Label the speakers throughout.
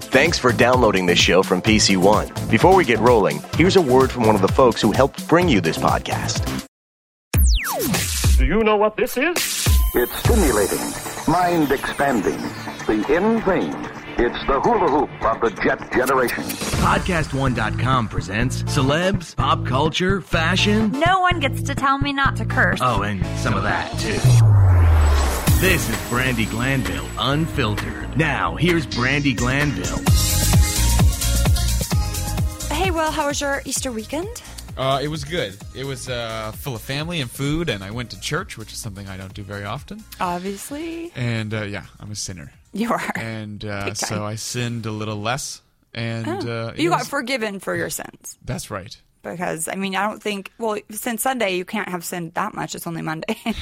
Speaker 1: Thanks for downloading this show from PC One. Before we get rolling, here's a word from one of the folks who helped bring you this podcast.
Speaker 2: Do you know what this is?
Speaker 3: It's stimulating, mind expanding, the in thing. It's the hula hoop of the jet generation.
Speaker 4: Podcast1.com presents celebs, pop culture, fashion.
Speaker 5: No one gets to tell me not to curse.
Speaker 4: Oh, and some of that, too. This is Brandi Glanville, unfiltered. Now, here's Brandi Glanville.
Speaker 5: Hey, Will, how was your Easter weekend?
Speaker 6: Uh, it was good. It was uh, full of family and food, and I went to church, which is something I don't do very often.
Speaker 5: Obviously.
Speaker 6: And uh, yeah, I'm a sinner,
Speaker 5: You are.
Speaker 6: and uh, so I sinned a little less. And uh, it
Speaker 5: you got forgiven for your sins.
Speaker 6: That's right.
Speaker 5: Because, I mean, I don't think, well, since Sunday, you can't have sinned that much. It's only Monday.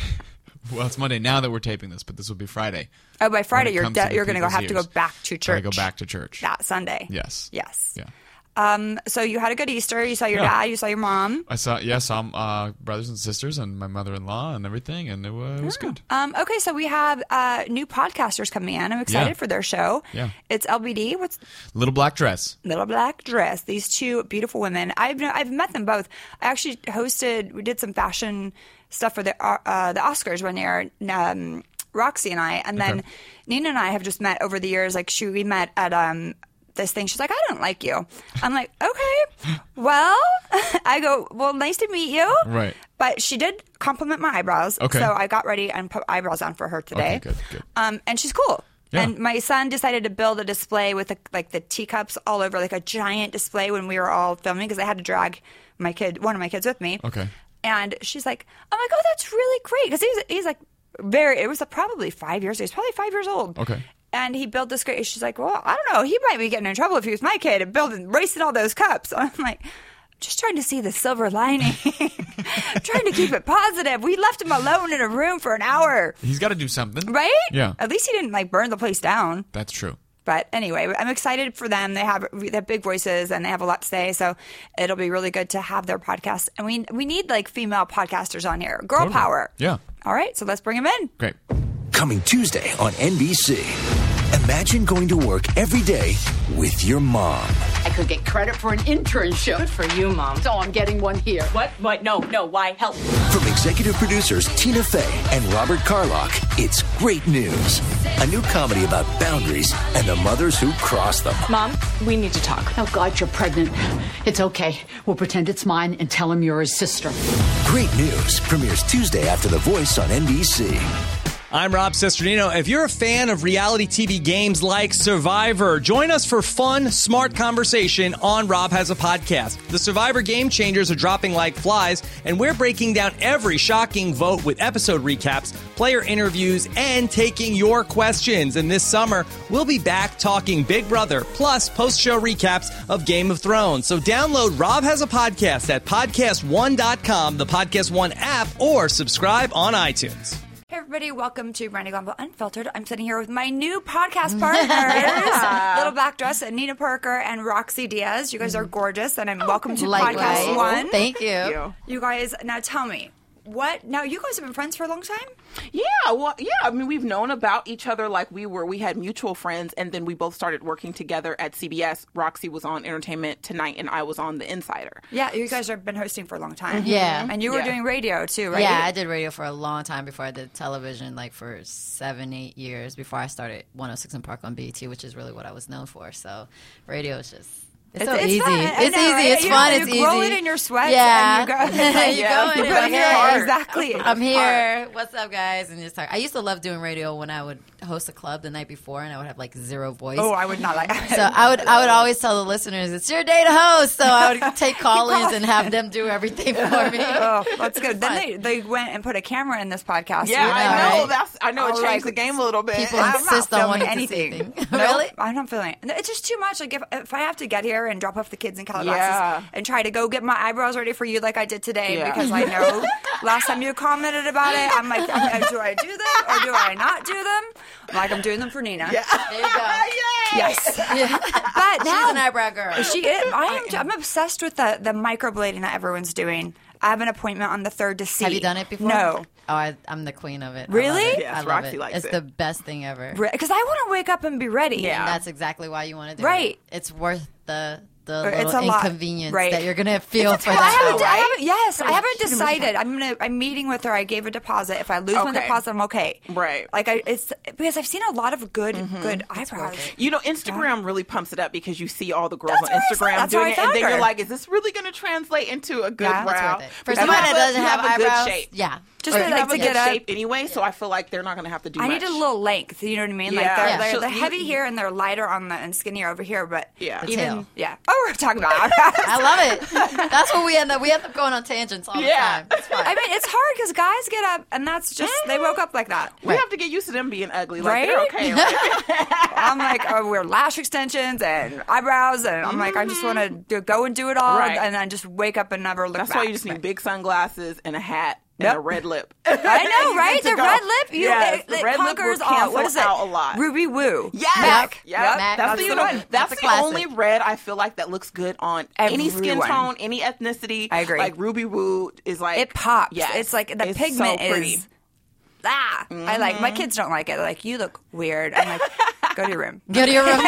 Speaker 6: Well, it's Monday now that we're taping this, but this will be Friday.
Speaker 5: oh, by Friday, you're, de- you're going to go have to go
Speaker 6: ears.
Speaker 5: back to church.
Speaker 6: Go back to church.
Speaker 5: That Sunday.
Speaker 6: Yes.
Speaker 5: Yes.
Speaker 6: Yeah.
Speaker 5: Um, so you had a good Easter. You saw your
Speaker 6: Yeah.
Speaker 5: dad, you saw your mom.
Speaker 6: I saw yes, um, uh, brothers and sisters, and my mother-in-law, and everything, and it, wa- it was good.
Speaker 5: Um, okay, so we have uh, new podcasters coming in. I'm excited
Speaker 6: Yeah.
Speaker 5: for their show.
Speaker 6: Yeah.
Speaker 5: It's LBD. What's
Speaker 6: Little black dress.
Speaker 5: Little Black Dress. These two beautiful women. I've I've met them both. I actually hosted. We did some fashion stuff for the uh, uh, the Oscars one year. Um, Rocsi and I, and then
Speaker 6: Okay.
Speaker 5: Nina and I have just met over the years. Like she, we met at um this thing. She's like, I don't like you. I'm like, okay, well, I go, well, nice to meet you.
Speaker 6: Right.
Speaker 5: But she did compliment my eyebrows.
Speaker 6: Okay.
Speaker 5: So I got ready and put eyebrows on for her today.
Speaker 6: Okay, good, good.
Speaker 5: Um, and she's cool.
Speaker 6: Yeah.
Speaker 5: And my son decided to build a display with the, like the teacups all over, like a giant display when we were all filming because I had to drag my kid, one of my kids, with me.
Speaker 6: Okay.
Speaker 5: And she's like, "I'm like, oh, that's really great," because he's he's like very. It was probably five years. He's probably five years old.
Speaker 6: Okay.
Speaker 5: And he built this great. She's like, well, I don't know. He might be getting in trouble if he was my kid and building, racing all those cups. I'm like, just trying to see the silver lining, trying to keep it positive. We left him alone in a room for an hour,
Speaker 6: He's got to do something,
Speaker 5: right?
Speaker 6: Yeah.
Speaker 5: At least he didn't like burn the place down.
Speaker 6: That's true.
Speaker 5: But anyway, I'm excited for them. They have they have big voices and they have a lot to say. So it'll be really good to have their podcast. And we we need like female podcasters on here, girl
Speaker 6: Totally.
Speaker 5: power.
Speaker 6: Yeah.
Speaker 5: All right, so let's bring them in.
Speaker 6: Great.
Speaker 7: Coming Tuesday on NBC. Imagine going to work every day with your mom.
Speaker 8: I could get credit for an internship. Good for you, Mom. So I'm getting one here. What? What? No, no. Why? Help.
Speaker 7: From executive producers Tina Fey and Robert Carlock, it's great news. A new comedy about boundaries and the mothers who cross them.
Speaker 8: Mom, we need to talk. Oh, God, you're pregnant. It's okay. We'll pretend it's mine and tell him you're his sister.
Speaker 7: Great news premieres Tuesday after The Voice on NBC.
Speaker 9: I'm Rob Cesternino. If you're a fan of reality TV games like Survivor, join us for fun, smart conversation on Rob Has a Podcast. The Survivor game changers are dropping like flies, and we're breaking down every shocking vote with episode recaps, player interviews, and taking your questions. And this summer, we'll be back talking Big Brother, plus post show recaps of Game of Thrones. So download Rob Has a Podcast at podcast1.com, the Podcast One app, or subscribe on iTunes.
Speaker 5: Hey everybody, welcome to Brandi Glanville Unfiltered. I'm sitting here with my new podcast partners, Little Black Dress and Nina Parker and Rocsi Diaz. You guys are mm. gorgeous, and I'm oh, welcome to
Speaker 10: Likewise.
Speaker 5: Podcast One.
Speaker 10: Thank you.
Speaker 5: You guys, now tell me, what? Now you guys have been friends for a long time.
Speaker 11: Yeah, well, yeah. I mean, we've known about each other like we were. We had mutual friends, and then we both started working together at CBS. Rocsi was on Entertainment Tonight, and I was on The Insider.
Speaker 5: Yeah, you guys have been hosting for a long time. Mm-hmm.
Speaker 10: Yeah.
Speaker 5: and you were
Speaker 11: Yeah.
Speaker 5: doing radio too, right?
Speaker 10: Yeah, I did radio for a long time before I did television, like for seven, eight years before I started 106 and Park on BET, which is really what I was known for. So radio is just. It's, so easy.
Speaker 5: fun.
Speaker 10: It's
Speaker 5: know,
Speaker 10: easy.
Speaker 5: right?
Speaker 10: It's
Speaker 5: You
Speaker 10: fun.
Speaker 5: know,
Speaker 10: it's
Speaker 5: you grow
Speaker 10: easy.
Speaker 5: it in your sweat.
Speaker 10: Yeah.
Speaker 5: and you go-
Speaker 10: you
Speaker 11: Yeah.
Speaker 10: go in
Speaker 11: You
Speaker 10: and
Speaker 11: put
Speaker 10: I'm
Speaker 11: it hard.
Speaker 5: exactly.
Speaker 10: I'm here. What's up, guys? And just talk. I used to love doing radio when I would host a club the night before, and I would have like zero voice.
Speaker 5: Oh, I would not like.
Speaker 10: So I would I would always tell the listeners it's your day to host. So I would take call-ins and have them do everything for me.
Speaker 5: Oh, that's good. Then they, they went and put a camera in this podcast.
Speaker 11: Yeah,
Speaker 5: you
Speaker 11: I
Speaker 5: know,
Speaker 11: know.
Speaker 5: right?
Speaker 11: That's I know it changed
Speaker 5: like,
Speaker 11: the game a little bit.
Speaker 10: People
Speaker 5: I'm
Speaker 10: insist on wanting to
Speaker 5: anything.
Speaker 10: Really?
Speaker 5: I'm not feeling it. It's just too much. Like if, if I have to get here and drop off the kids in Calabasas
Speaker 11: Yeah.
Speaker 5: and try to go get my eyebrows ready for you like I did today
Speaker 11: Yeah.
Speaker 5: because I know last time you commented about it, I'm like, do I do them or do I not do them? I'm like, I'm doing them for Nina.
Speaker 11: Yeah.
Speaker 10: There you go.
Speaker 5: Yes. But
Speaker 10: She's an eyebrow girl.
Speaker 5: she is. I am, I'm obsessed with the the microblading that everyone's doing. I have an appointment on the third to see.
Speaker 10: Have you done it before?
Speaker 5: No.
Speaker 10: Oh, I, I'm the queen of it. I
Speaker 5: Really?
Speaker 10: love it.
Speaker 11: Yes,
Speaker 10: I love
Speaker 11: Rocsi
Speaker 10: it.
Speaker 11: likes
Speaker 10: it's
Speaker 11: it.
Speaker 10: the best thing ever.
Speaker 5: Because I want to wake up and be ready.
Speaker 10: And that's exactly why you want to do
Speaker 5: Right.
Speaker 10: it. Right. It's worth the the
Speaker 5: Or it's
Speaker 10: little
Speaker 5: a lot,
Speaker 10: inconvenience
Speaker 5: right.
Speaker 10: that you're gonna feel
Speaker 5: It's a
Speaker 10: for
Speaker 5: tough- I
Speaker 10: that.
Speaker 5: haven't, I haven't- yes, I haven't decided. I'm gonna. I'm meeting with her. I gave a deposit. If I lose my deposit, I'm okay.
Speaker 11: Right.
Speaker 5: Like I, it's because I've seen a lot of good,
Speaker 10: Mm-hmm.
Speaker 5: good eyebrows.
Speaker 11: You know, Instagram really pumps it up because you see all the girls
Speaker 5: That's
Speaker 11: on
Speaker 5: what I said.
Speaker 11: Instagram doing it, and then
Speaker 5: thought
Speaker 11: you're like, "Is this really going to translate into a good
Speaker 5: Yeah,
Speaker 11: brow?"
Speaker 10: worth it. For
Speaker 11: You
Speaker 10: someone
Speaker 11: have
Speaker 10: that doesn't
Speaker 11: you
Speaker 10: have
Speaker 11: a good
Speaker 10: eyebrows,
Speaker 11: shape.
Speaker 10: yeah.
Speaker 5: Just
Speaker 11: Or
Speaker 5: to, like,
Speaker 11: have
Speaker 5: to
Speaker 11: a
Speaker 5: get
Speaker 11: good
Speaker 5: up.
Speaker 11: shape anyway, so I feel like they're not going to have to do
Speaker 5: I
Speaker 11: much.
Speaker 5: need a little length. You know what I mean? Like
Speaker 11: Yeah.
Speaker 5: they're,
Speaker 11: Yeah.
Speaker 5: they're, they're heavy here and they're lighter on the and skinnier over here. But
Speaker 11: Yeah. The
Speaker 5: even
Speaker 10: tail.
Speaker 5: yeah. We're talking about eyebrows.
Speaker 10: I love it. That's what we end up. We end up going on tangents all
Speaker 11: Yeah.
Speaker 10: the time. It's fine.
Speaker 5: I mean, it's hard because guys get up and that's just they mm-hmm. woke up like that.
Speaker 11: we have to get used to them being ugly. Like
Speaker 5: Right?
Speaker 11: they're okay. Right?
Speaker 5: I'm like, oh, we're lash extensions and eyebrows, and I'm like, I just want to mm-hmm. go and do it all,
Speaker 11: Right.
Speaker 5: and then just wake up and never look
Speaker 11: That's
Speaker 5: back.
Speaker 11: why you just need big sunglasses and a hat and
Speaker 5: Yep.
Speaker 11: a red lip.
Speaker 5: I know, right? The
Speaker 11: go.
Speaker 5: red lip, you,
Speaker 11: Yes,
Speaker 5: it,
Speaker 11: the
Speaker 5: it
Speaker 11: red lip will
Speaker 5: conquers all. What is it?
Speaker 11: out a lot.
Speaker 5: Ruby Woo.
Speaker 11: Yes.
Speaker 5: Mac.
Speaker 11: Yep.
Speaker 5: Yep.
Speaker 11: That's,
Speaker 5: That's
Speaker 11: the,
Speaker 5: the
Speaker 11: you
Speaker 5: one.
Speaker 11: that's
Speaker 10: That's
Speaker 11: the
Speaker 10: classic.
Speaker 11: only red I feel like that looks good on any skin tone, any ethnicity.
Speaker 5: I agree.
Speaker 11: Like Ruby Woo is like
Speaker 5: It pops.
Speaker 11: Yeah,
Speaker 5: It's like the
Speaker 11: It's
Speaker 5: pigment
Speaker 11: so pretty.
Speaker 5: is. Ah, I like.
Speaker 11: Mm-hmm.
Speaker 5: My kids don't like it. They're like, you look weird. I'm like, go to your room.
Speaker 10: Go to your room.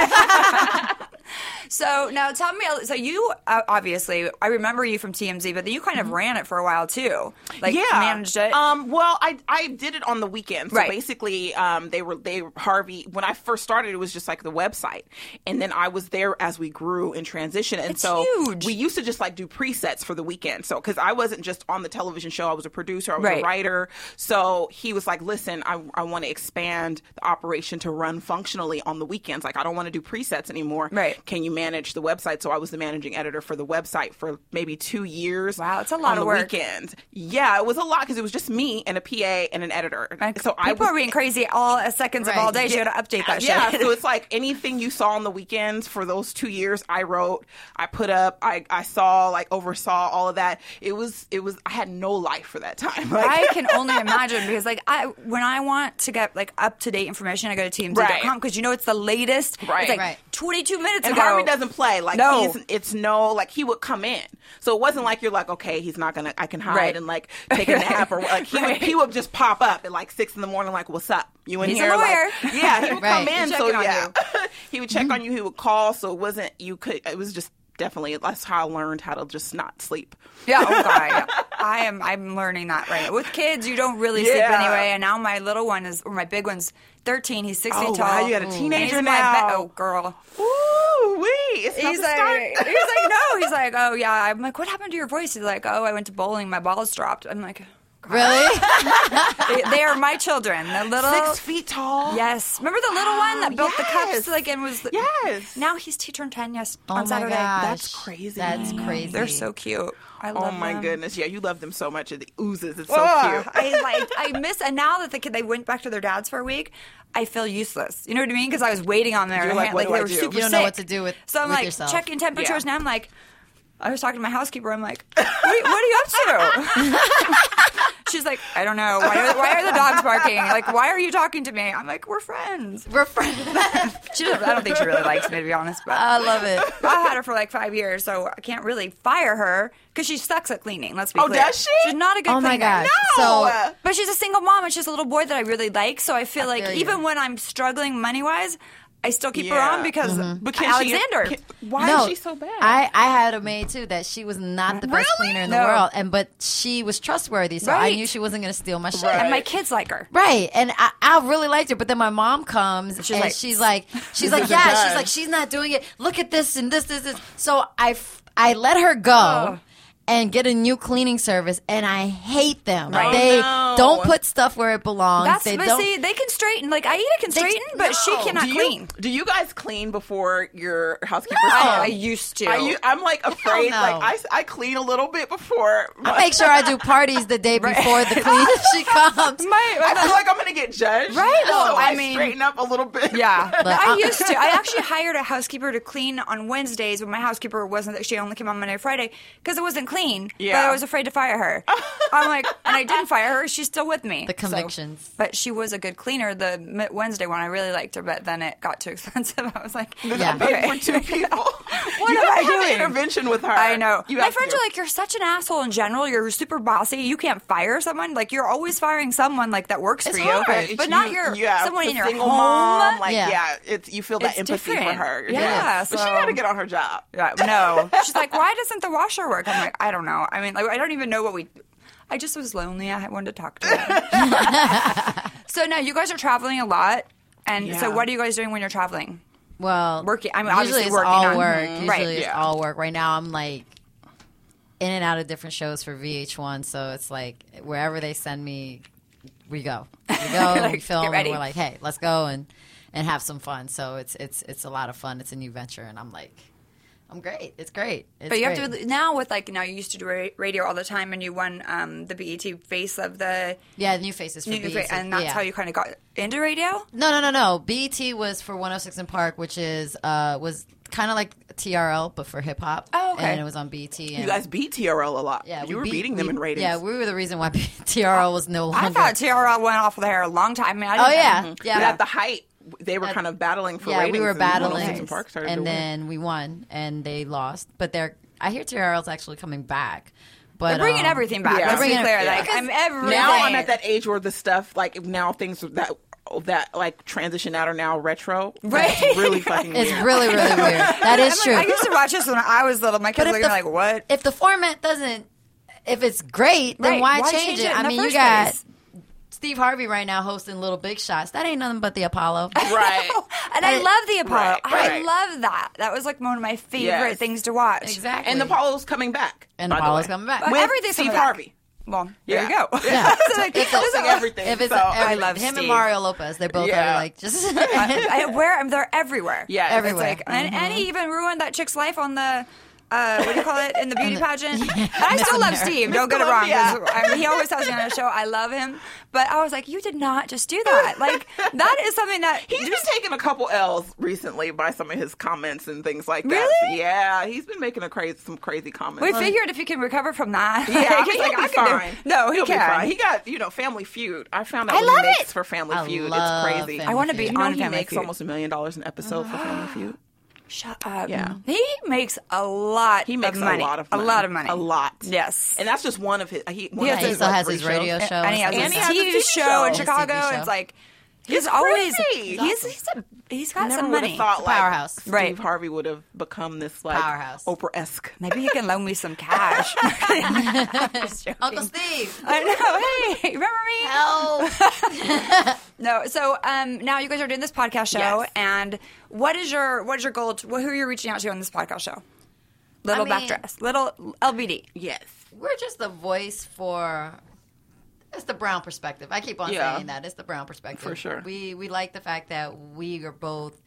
Speaker 5: So now tell me. So you uh, obviously, I remember you from TMZ, but you kind of ran it for a while too. Like
Speaker 11: Mm-hmm. yeah,
Speaker 5: managed it.
Speaker 11: Um, well, I I did it on the weekend. So
Speaker 5: Right.
Speaker 11: basically, um, they were they Harvey when I first started, it was just like the website, and then I was there as we grew in transition, and
Speaker 5: It's
Speaker 11: so
Speaker 5: huge.
Speaker 11: we used to just like do presets for the weekend. So because I wasn't just on the television show, I was a producer, I was
Speaker 5: Right.
Speaker 11: a writer. So he was like, "Listen, I I want to expand the operation to run functionally on the weekends. Like I don't want to do presets anymore.
Speaker 5: Right.
Speaker 11: Can you manage the website?" So I was the managing editor for the website for maybe two years.
Speaker 5: Wow, it's a lot
Speaker 11: on
Speaker 5: of
Speaker 11: the
Speaker 5: work.
Speaker 11: weekend. Yeah, it was a lot because it was just me and a PA and an editor.
Speaker 5: Like,
Speaker 11: so I
Speaker 5: people
Speaker 11: was
Speaker 5: are being crazy all seconds of all day. So you got to update that
Speaker 11: yeah,
Speaker 5: shit.
Speaker 11: so it's like anything you saw on the weekends for those two years, I wrote, I put up, I, I saw, like oversaw all of that. It was, it was, I had no life for that time. Like,
Speaker 5: I can only imagine because, like, I when I want to get like up to date information, I go to TMZ.com
Speaker 11: Right.
Speaker 5: because you know it's the latest.
Speaker 11: Right.
Speaker 5: It's like
Speaker 10: Right.
Speaker 5: 22 minutes
Speaker 11: and
Speaker 5: ago.
Speaker 11: Harvey doesn't play like
Speaker 5: No.
Speaker 11: he's it's no like he would come in so it wasn't like you're like okay he's not gonna I can hide
Speaker 5: Right.
Speaker 11: and like take a nap or like he would he would just pop up at like six in the morning like what's up you in
Speaker 5: He's a
Speaker 11: here
Speaker 5: lawyer.
Speaker 11: like yeah he would
Speaker 10: Right.
Speaker 11: come in
Speaker 5: He's
Speaker 11: so
Speaker 5: checking on
Speaker 11: yeah he would check on you he would call so it wasn't you could it was just definitely that's how I learned how to just not sleep
Speaker 5: Yeah, oh god, I am. I'm learning that right now. With kids, you don't really sleep anyway. And now my little one is, or my big one's 13. He's six
Speaker 11: Oh,
Speaker 5: feet tall.
Speaker 11: wow, you got a teenager now.
Speaker 5: be- oh girl.
Speaker 11: Ooh, wee it's
Speaker 5: He's like, he's like, no. He's like, oh yeah. I'm like, what happened to your voice? He's like, oh, I went to bowling. My balls dropped. I'm like,
Speaker 10: really?
Speaker 5: they, they are my children. The little
Speaker 11: six feet tall
Speaker 5: Yes. Remember the little one that built the
Speaker 11: yes.
Speaker 5: cups like and was the,
Speaker 11: Yes.
Speaker 5: Now he's he turned 10 yes
Speaker 10: Oh
Speaker 5: on
Speaker 10: my
Speaker 5: Saturday.
Speaker 10: gosh.
Speaker 11: That's crazy.
Speaker 10: That's mm. crazy.
Speaker 5: They're so cute. I oh love them.
Speaker 11: Oh my
Speaker 5: them.
Speaker 11: goodness! Yeah, you love them so much. It oozes. It's so
Speaker 5: Ugh,
Speaker 11: cute.
Speaker 5: I like I miss and now that the kid they went back to their dads for a week, I feel useless. You know what I mean? Because I was waiting on their
Speaker 11: You're like,
Speaker 5: hand,
Speaker 11: what
Speaker 5: like
Speaker 11: do
Speaker 5: they
Speaker 11: I
Speaker 5: were
Speaker 11: do?
Speaker 5: super
Speaker 10: You don't know what to do with-
Speaker 5: So I'm
Speaker 10: with
Speaker 5: like
Speaker 10: yourself.
Speaker 5: checking temperatures,
Speaker 11: Yeah.
Speaker 5: and I'm like, I was talking to my housekeeper. I'm like, what, what are you up to? She's like, I don't know. Why are, why are the dogs barking? Like, why are you talking to me? I'm like, we're friends.
Speaker 10: We're friends.
Speaker 5: She doesn't, I don't think she really likes me, to be honest. But
Speaker 10: I love it.
Speaker 5: I had her for like five years, so I can't really fire her because she sucks at cleaning. Let's be honest.
Speaker 11: Oh,
Speaker 5: clear.
Speaker 11: does she?
Speaker 5: She's not a good
Speaker 10: Oh my
Speaker 5: cleaner.
Speaker 10: gosh.
Speaker 11: No!
Speaker 10: So
Speaker 5: But she's a single mom and she's a little boy that I really like. So I feel like
Speaker 10: feel you.
Speaker 5: even when I'm struggling money wise, I still keep her
Speaker 11: Yeah.
Speaker 5: on because mm-hmm.
Speaker 11: But can she-
Speaker 5: Alexander.
Speaker 11: can- why
Speaker 10: no,
Speaker 11: is she so bad?
Speaker 10: I, I had a maid too that she was not the best
Speaker 11: Really?
Speaker 10: cleaner in
Speaker 5: No.
Speaker 10: the world, and but she was trustworthy, so I
Speaker 5: Right.
Speaker 10: knew she wasn't going to steal my shit.
Speaker 5: and my kids like her.
Speaker 10: Right, and I, I really liked her, but then my mom comes
Speaker 5: She's
Speaker 10: and
Speaker 5: like,
Speaker 10: she's like, she's like, yeah, she's like, she's not doing it. Look at this and this, this, this. So I, f- I let her go. Oh. And get a new cleaning service, and I hate them.
Speaker 5: Right.
Speaker 10: They
Speaker 11: Oh, no.
Speaker 10: don't put stuff where it belongs.
Speaker 5: That's
Speaker 10: they
Speaker 5: but
Speaker 10: don't.
Speaker 5: see, they can straighten. Like Aida can
Speaker 10: They-
Speaker 5: straighten, but she cannot
Speaker 11: do you,
Speaker 5: clean.
Speaker 11: Do you guys clean before your housekeepers
Speaker 5: I,
Speaker 11: come?
Speaker 5: I used to.
Speaker 11: I, u- I'm like afraid.
Speaker 10: no.
Speaker 11: Like I, I clean a little bit before.
Speaker 10: I make sure I do parties the day before the cleaner she comes.
Speaker 5: my,
Speaker 11: I feel like I'm gonna get judged.
Speaker 5: Right,
Speaker 11: So
Speaker 5: well, I
Speaker 11: I,
Speaker 5: mean-
Speaker 11: straighten up a little bit.
Speaker 5: Yeah,
Speaker 10: But
Speaker 5: I
Speaker 10: I'm-
Speaker 5: used to. I actually hired a housekeeper to clean on Wednesdays when my housekeeper wasn't. She only came on Monday, Friday because it wasn't clean. But
Speaker 11: Yeah.
Speaker 5: I was afraid to fire her. I'm like, and I didn't fire her. She's still with me.
Speaker 10: The
Speaker 5: So-
Speaker 10: convictions.
Speaker 5: but she was a good cleaner. The Wednesday one, I really liked her, but then it got too expensive. I was like,
Speaker 10: Yeah.
Speaker 11: Paid for two people.
Speaker 5: what
Speaker 11: you
Speaker 5: am I
Speaker 11: have an
Speaker 5: doing?
Speaker 11: intervention with her.
Speaker 5: I know.
Speaker 11: You
Speaker 5: My friends
Speaker 11: to.
Speaker 5: are like, you're such an asshole in general. You're super bossy. You can't fire someone. Like you're always firing someone like that works
Speaker 11: It's
Speaker 5: for
Speaker 11: hard.
Speaker 5: you,
Speaker 11: It's
Speaker 5: but not
Speaker 11: you-
Speaker 5: your
Speaker 11: yeah,
Speaker 5: someone in your
Speaker 11: single
Speaker 5: home.
Speaker 11: mom. Like,
Speaker 10: Yeah.
Speaker 11: yeah, it's you feel that
Speaker 5: It's
Speaker 11: empathy
Speaker 5: different.
Speaker 11: for her.
Speaker 5: Yeah,
Speaker 11: but
Speaker 5: so-
Speaker 11: she got to get on her job.
Speaker 5: Yeah, no. She's like, why doesn't the washer work? I'm like, I don't know. I mean, like, I don't even know what we. I just was lonely. I wanted to talk to her. so now you guys are traveling a lot, and so what are you guys doing when you're traveling?
Speaker 10: Well,
Speaker 5: Working. I mean,
Speaker 10: usually it's
Speaker 5: working
Speaker 10: all
Speaker 5: on-
Speaker 10: work. Usually
Speaker 5: Right,
Speaker 10: it's
Speaker 11: yeah.
Speaker 10: all work. Right now, I'm like in and out of different shows for VH1, so it's like wherever they send me, we go. We go,
Speaker 5: Like,
Speaker 10: we film, and we're like, hey, let's go and and have some fun. So it's it's it's a lot of fun. It's a new venture, and I'm like, I'm great. It's great. It's
Speaker 5: but you
Speaker 10: great.
Speaker 5: have to now with like now you used to do radio all the time, and you won um, the BET Face of the
Speaker 10: yeah, new faces for
Speaker 5: New
Speaker 10: BET.
Speaker 5: Fa- and that's
Speaker 10: yeah.
Speaker 5: how you kind of got into radio.
Speaker 10: No, no, no, no. BET was for 106 in Park, which is uh was kind of like TRL but for hip hop.
Speaker 5: Oh, okay.
Speaker 10: And it was on BET. And
Speaker 11: You guys beat TRL a lot.
Speaker 10: yeah,
Speaker 11: you
Speaker 10: we
Speaker 11: were
Speaker 10: beat-
Speaker 11: beating them
Speaker 10: we-
Speaker 11: in ratings.
Speaker 10: Yeah, we were the reason why TRL was no longer.
Speaker 5: I thought TRL went off the there a long time. I mean, I
Speaker 10: Oh
Speaker 5: didn't-
Speaker 10: yeah,
Speaker 11: But
Speaker 10: yeah.
Speaker 11: at the height, they were
Speaker 10: At-
Speaker 11: kind of battling for
Speaker 10: yeah,
Speaker 11: ratings.
Speaker 10: we were battling,
Speaker 11: 106 and Park started
Speaker 10: and
Speaker 11: to win.
Speaker 10: then we won, and they lost. But they're I hear TRL's actually coming back. But
Speaker 5: They're bringing
Speaker 10: um,
Speaker 5: everything back.
Speaker 11: Yeah.
Speaker 5: Let's be
Speaker 10: Bringing it-
Speaker 5: clear.
Speaker 10: yeah.
Speaker 5: Like I'm everything.
Speaker 11: now I'm at that age where the stuff like now things that that like transition out are now retro.
Speaker 5: Right.
Speaker 11: That's really fucking
Speaker 10: It's
Speaker 11: weird.
Speaker 10: really, really weird. That is
Speaker 5: I'm
Speaker 10: true.
Speaker 5: like, I used to watch this when I was little. My kids
Speaker 10: But
Speaker 5: were
Speaker 10: if
Speaker 5: looking
Speaker 10: the-
Speaker 5: like, what?
Speaker 10: if the format doesn't, if it's great, then
Speaker 5: Right,
Speaker 10: why,
Speaker 5: why
Speaker 10: change,
Speaker 5: change
Speaker 10: it?
Speaker 5: it
Speaker 10: I mean, you
Speaker 5: first
Speaker 10: got
Speaker 5: place?
Speaker 10: Steve Harvey right now hosting Little Big Shots. That ain't nothing but the Apollo.
Speaker 11: right.
Speaker 5: And I
Speaker 10: And-
Speaker 5: love the Apollo.
Speaker 11: Right,
Speaker 5: I love that. That was like one of my favorite
Speaker 11: Yes.
Speaker 5: things to watch.
Speaker 10: Exactly.
Speaker 11: And the Apollo's coming back.
Speaker 10: And
Speaker 11: the
Speaker 10: Apollo's
Speaker 11: way.
Speaker 10: coming back.
Speaker 5: But
Speaker 11: With
Speaker 5: everything's
Speaker 11: Steve
Speaker 5: coming back.
Speaker 11: Harvey.
Speaker 5: Well, there you go.
Speaker 11: Yeah.
Speaker 5: So, like,
Speaker 11: It's
Speaker 5: this is-
Speaker 11: hosting everything.
Speaker 10: If it's
Speaker 11: so,
Speaker 5: I love
Speaker 10: him
Speaker 5: Steve.
Speaker 10: and Mario Lopez, they both
Speaker 11: Yeah.
Speaker 10: are like just
Speaker 5: I, I wear they're everywhere.
Speaker 11: Yeah,
Speaker 10: everywhere.
Speaker 5: like- and, mm-hmm. and he even ruined that chick's life on the. Uh, what do you call it in the beauty pageant? And I still love
Speaker 10: America.
Speaker 5: Steve.
Speaker 11: Miss
Speaker 5: Don't get it wrong. I mean, he always tells me on a show I love him, but I was like, you did not just do that. Like that is something that
Speaker 11: he's just... been taking a couple L's recently by some of his comments and things like that.
Speaker 5: Really?
Speaker 11: Yeah, he's been making a crazy some crazy comments.
Speaker 5: we figured if he can recover from that.
Speaker 11: Yeah, I
Speaker 5: like,
Speaker 11: mean,
Speaker 5: he's like,
Speaker 11: he'll
Speaker 5: I
Speaker 11: be
Speaker 5: can do-
Speaker 11: fine.
Speaker 5: No, he
Speaker 11: He'll be
Speaker 5: can.
Speaker 11: fine. He got you know Family Feud. I found out
Speaker 5: I
Speaker 11: what
Speaker 5: love
Speaker 11: he makes
Speaker 5: it.
Speaker 11: for Family
Speaker 10: I
Speaker 11: Feud.
Speaker 10: love
Speaker 11: it's crazy.
Speaker 10: Family
Speaker 5: I want to be
Speaker 10: Feud.
Speaker 11: You know
Speaker 5: on
Speaker 11: he makes
Speaker 5: Feud.
Speaker 11: almost a million dollars an episode for Family Feud.
Speaker 5: Shut up.
Speaker 11: Yeah.
Speaker 5: He makes a lot.
Speaker 11: He makes
Speaker 5: of money.
Speaker 11: a lot of money.
Speaker 5: A lot of money.
Speaker 11: A lot.
Speaker 5: Yes.
Speaker 11: And that's just one of his. He, one
Speaker 5: He
Speaker 11: of
Speaker 5: has-
Speaker 11: his,
Speaker 10: he still has his radio
Speaker 11: shows.
Speaker 10: show.
Speaker 5: and he has
Speaker 11: And
Speaker 5: his
Speaker 11: he has a
Speaker 5: TV,
Speaker 11: TV
Speaker 5: show
Speaker 11: show.
Speaker 5: in Chicago.
Speaker 10: TV show.
Speaker 5: It's like
Speaker 11: It's
Speaker 5: he's always
Speaker 11: crazy.
Speaker 5: he's he's a, he's got
Speaker 11: Never
Speaker 5: some money.
Speaker 11: thought like
Speaker 10: Powerhouse.
Speaker 11: Steve
Speaker 5: Right.
Speaker 11: Harvey would have become this like
Speaker 10: Powerhouse.
Speaker 11: Oprah esque.
Speaker 5: Maybe he can loan me some cash.
Speaker 10: Uncle Steve.
Speaker 5: I know. Hey, remember me?
Speaker 10: Help.
Speaker 5: No. So um, now you guys are doing this podcast show,
Speaker 11: Yes.
Speaker 5: and what is your what is your goal? To, who are you reaching out to on this podcast show? Little
Speaker 10: I mean-
Speaker 5: backdress, little LBD.
Speaker 11: Yes.
Speaker 10: We're just the voice for. It's the brown perspective. I keep on
Speaker 11: Yeah.
Speaker 10: saying that. It's the brown perspective.
Speaker 11: For sure.
Speaker 10: We we like the fact that we are both.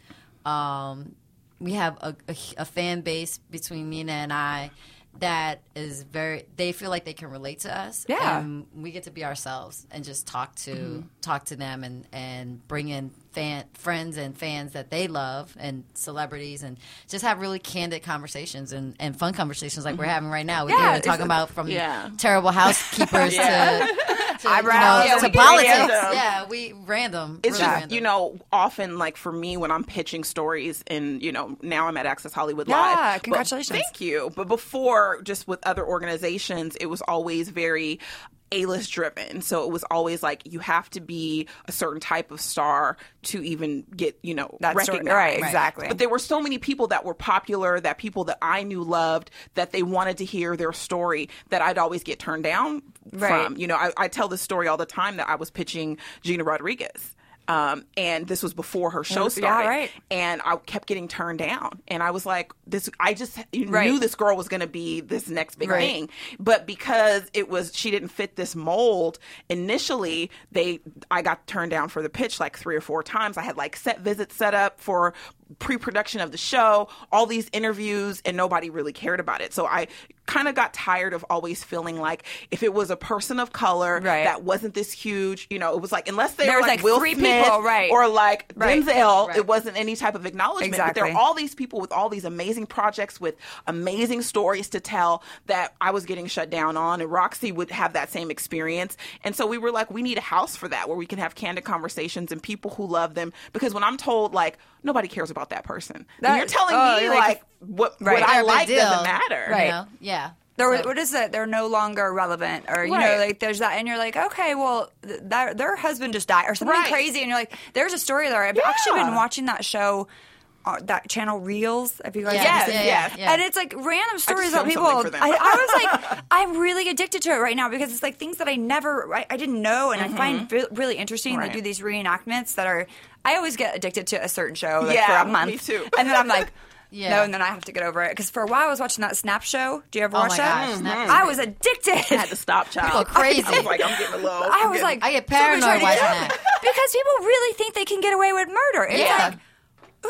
Speaker 10: Um, we have a, a, a fan base between Nina and I that is very. They feel like they can relate to us.
Speaker 5: Yeah.
Speaker 10: And we get to be ourselves and just talk to
Speaker 11: Mm-hmm.
Speaker 10: talk to them and and bring in fan friends and fans that they love and celebrities and just have really candid conversations and, and fun conversations like we're having right now. We're
Speaker 5: Mm-hmm. Yeah,
Speaker 10: talking about from
Speaker 11: yeah.
Speaker 10: terrible housekeepers
Speaker 11: Yeah.
Speaker 10: to, to,
Speaker 5: Eyebrows.
Speaker 10: you
Speaker 5: Yeah,
Speaker 10: know,
Speaker 5: we
Speaker 10: to politics.
Speaker 11: random.
Speaker 10: Yeah, we random.
Speaker 11: It's
Speaker 10: really
Speaker 11: just
Speaker 10: random.
Speaker 11: you know often like for me when I'm pitching stories and you know now I'm at Access Hollywood
Speaker 5: Yeah,
Speaker 11: Live. But-
Speaker 5: congratulations.
Speaker 11: thank you. But before, just with other organizations, it was always very A-list driven. So it was always like you have to be a certain type of star to even get you know
Speaker 5: That's sort-
Speaker 11: recognized.
Speaker 5: right, exactly.
Speaker 11: But there were so many people that were popular, that people that I knew loved, that they wanted to hear their story, that I'd always get turned down
Speaker 5: Right.
Speaker 11: from. You know, I, I tell this story all the time that I was pitching Gina Rodriguez. Um, and this was before her show
Speaker 5: Yeah,
Speaker 11: started.
Speaker 5: right.
Speaker 11: And I kept getting turned down. And I was like, this, I just
Speaker 5: Right.
Speaker 11: knew this girl was going to be this next big
Speaker 5: Right.
Speaker 11: thing. But because it was, she didn't fit this mold initially, they, I got turned down for the pitch like three or four times. I had like set visits set up for pre-production of the show, all these interviews, and nobody really cared about it. So I kind of got tired of always feeling like if it was a person of color
Speaker 5: Right.
Speaker 11: that wasn't this huge, you know, it was like unless they
Speaker 5: There
Speaker 11: were
Speaker 5: was,
Speaker 11: like,
Speaker 5: like,
Speaker 11: Will Smith
Speaker 5: people, right.
Speaker 11: or like
Speaker 5: Right.
Speaker 11: Denzel,
Speaker 10: Right.
Speaker 11: it wasn't any type of acknowledgement. But there
Speaker 5: Exactly.
Speaker 11: are all these people with all these amazing projects with amazing stories to tell that I was getting shut down on, and Rocsi would have that same experience. And so we were like, we need a house for that where we can have candid conversations and people who love them. Because when I'm told like nobody cares about that person,
Speaker 5: That-
Speaker 11: and you're telling
Speaker 5: oh,
Speaker 11: me
Speaker 5: like,
Speaker 11: like. what
Speaker 5: Right.
Speaker 11: what I
Speaker 10: They're a big
Speaker 11: like
Speaker 10: deal,
Speaker 11: doesn't matter.
Speaker 10: you
Speaker 5: Right.
Speaker 10: know? Yeah.
Speaker 5: They're,
Speaker 10: So-
Speaker 5: what is it? They're no longer relevant, or you know, like there's that, and you're like, okay, well, th- that, their husband just died, or something
Speaker 11: Right.
Speaker 5: crazy, and you're like, there's a story there. I've actually been watching that show, uh, that channel Reelz. Have you guys
Speaker 10: Yes,
Speaker 5: seen
Speaker 10: yeah,
Speaker 5: it?
Speaker 10: yeah, yeah.
Speaker 5: And it's like random stories about people.
Speaker 11: something for them.
Speaker 5: I, I was like, I'm really addicted to it right now because it's like things that I never, I, I didn't know, and I find re- really interesting. They
Speaker 11: Mm-hmm.
Speaker 5: Do these reenactments that are. I always get addicted to a certain show like,
Speaker 11: Yeah,
Speaker 5: for a
Speaker 11: me
Speaker 5: month,
Speaker 11: too.
Speaker 5: and then I'm like.
Speaker 10: Yeah.
Speaker 5: No, and then I have to get over it because for a while I was watching that Snap show. Do you ever
Speaker 10: Oh
Speaker 5: watch
Speaker 10: my
Speaker 5: that?
Speaker 10: gosh, Snap is
Speaker 5: I was addicted.
Speaker 11: I had to stop, child.
Speaker 10: People are crazy.
Speaker 11: I was like, I'm getting a little.
Speaker 5: I
Speaker 11: I'm
Speaker 5: was
Speaker 11: getting-
Speaker 5: like,
Speaker 10: I get
Speaker 5: so
Speaker 10: paranoid
Speaker 5: ready to-
Speaker 10: watching that.
Speaker 5: because people really think they can get away with murder. It's
Speaker 10: Yeah.
Speaker 5: like, who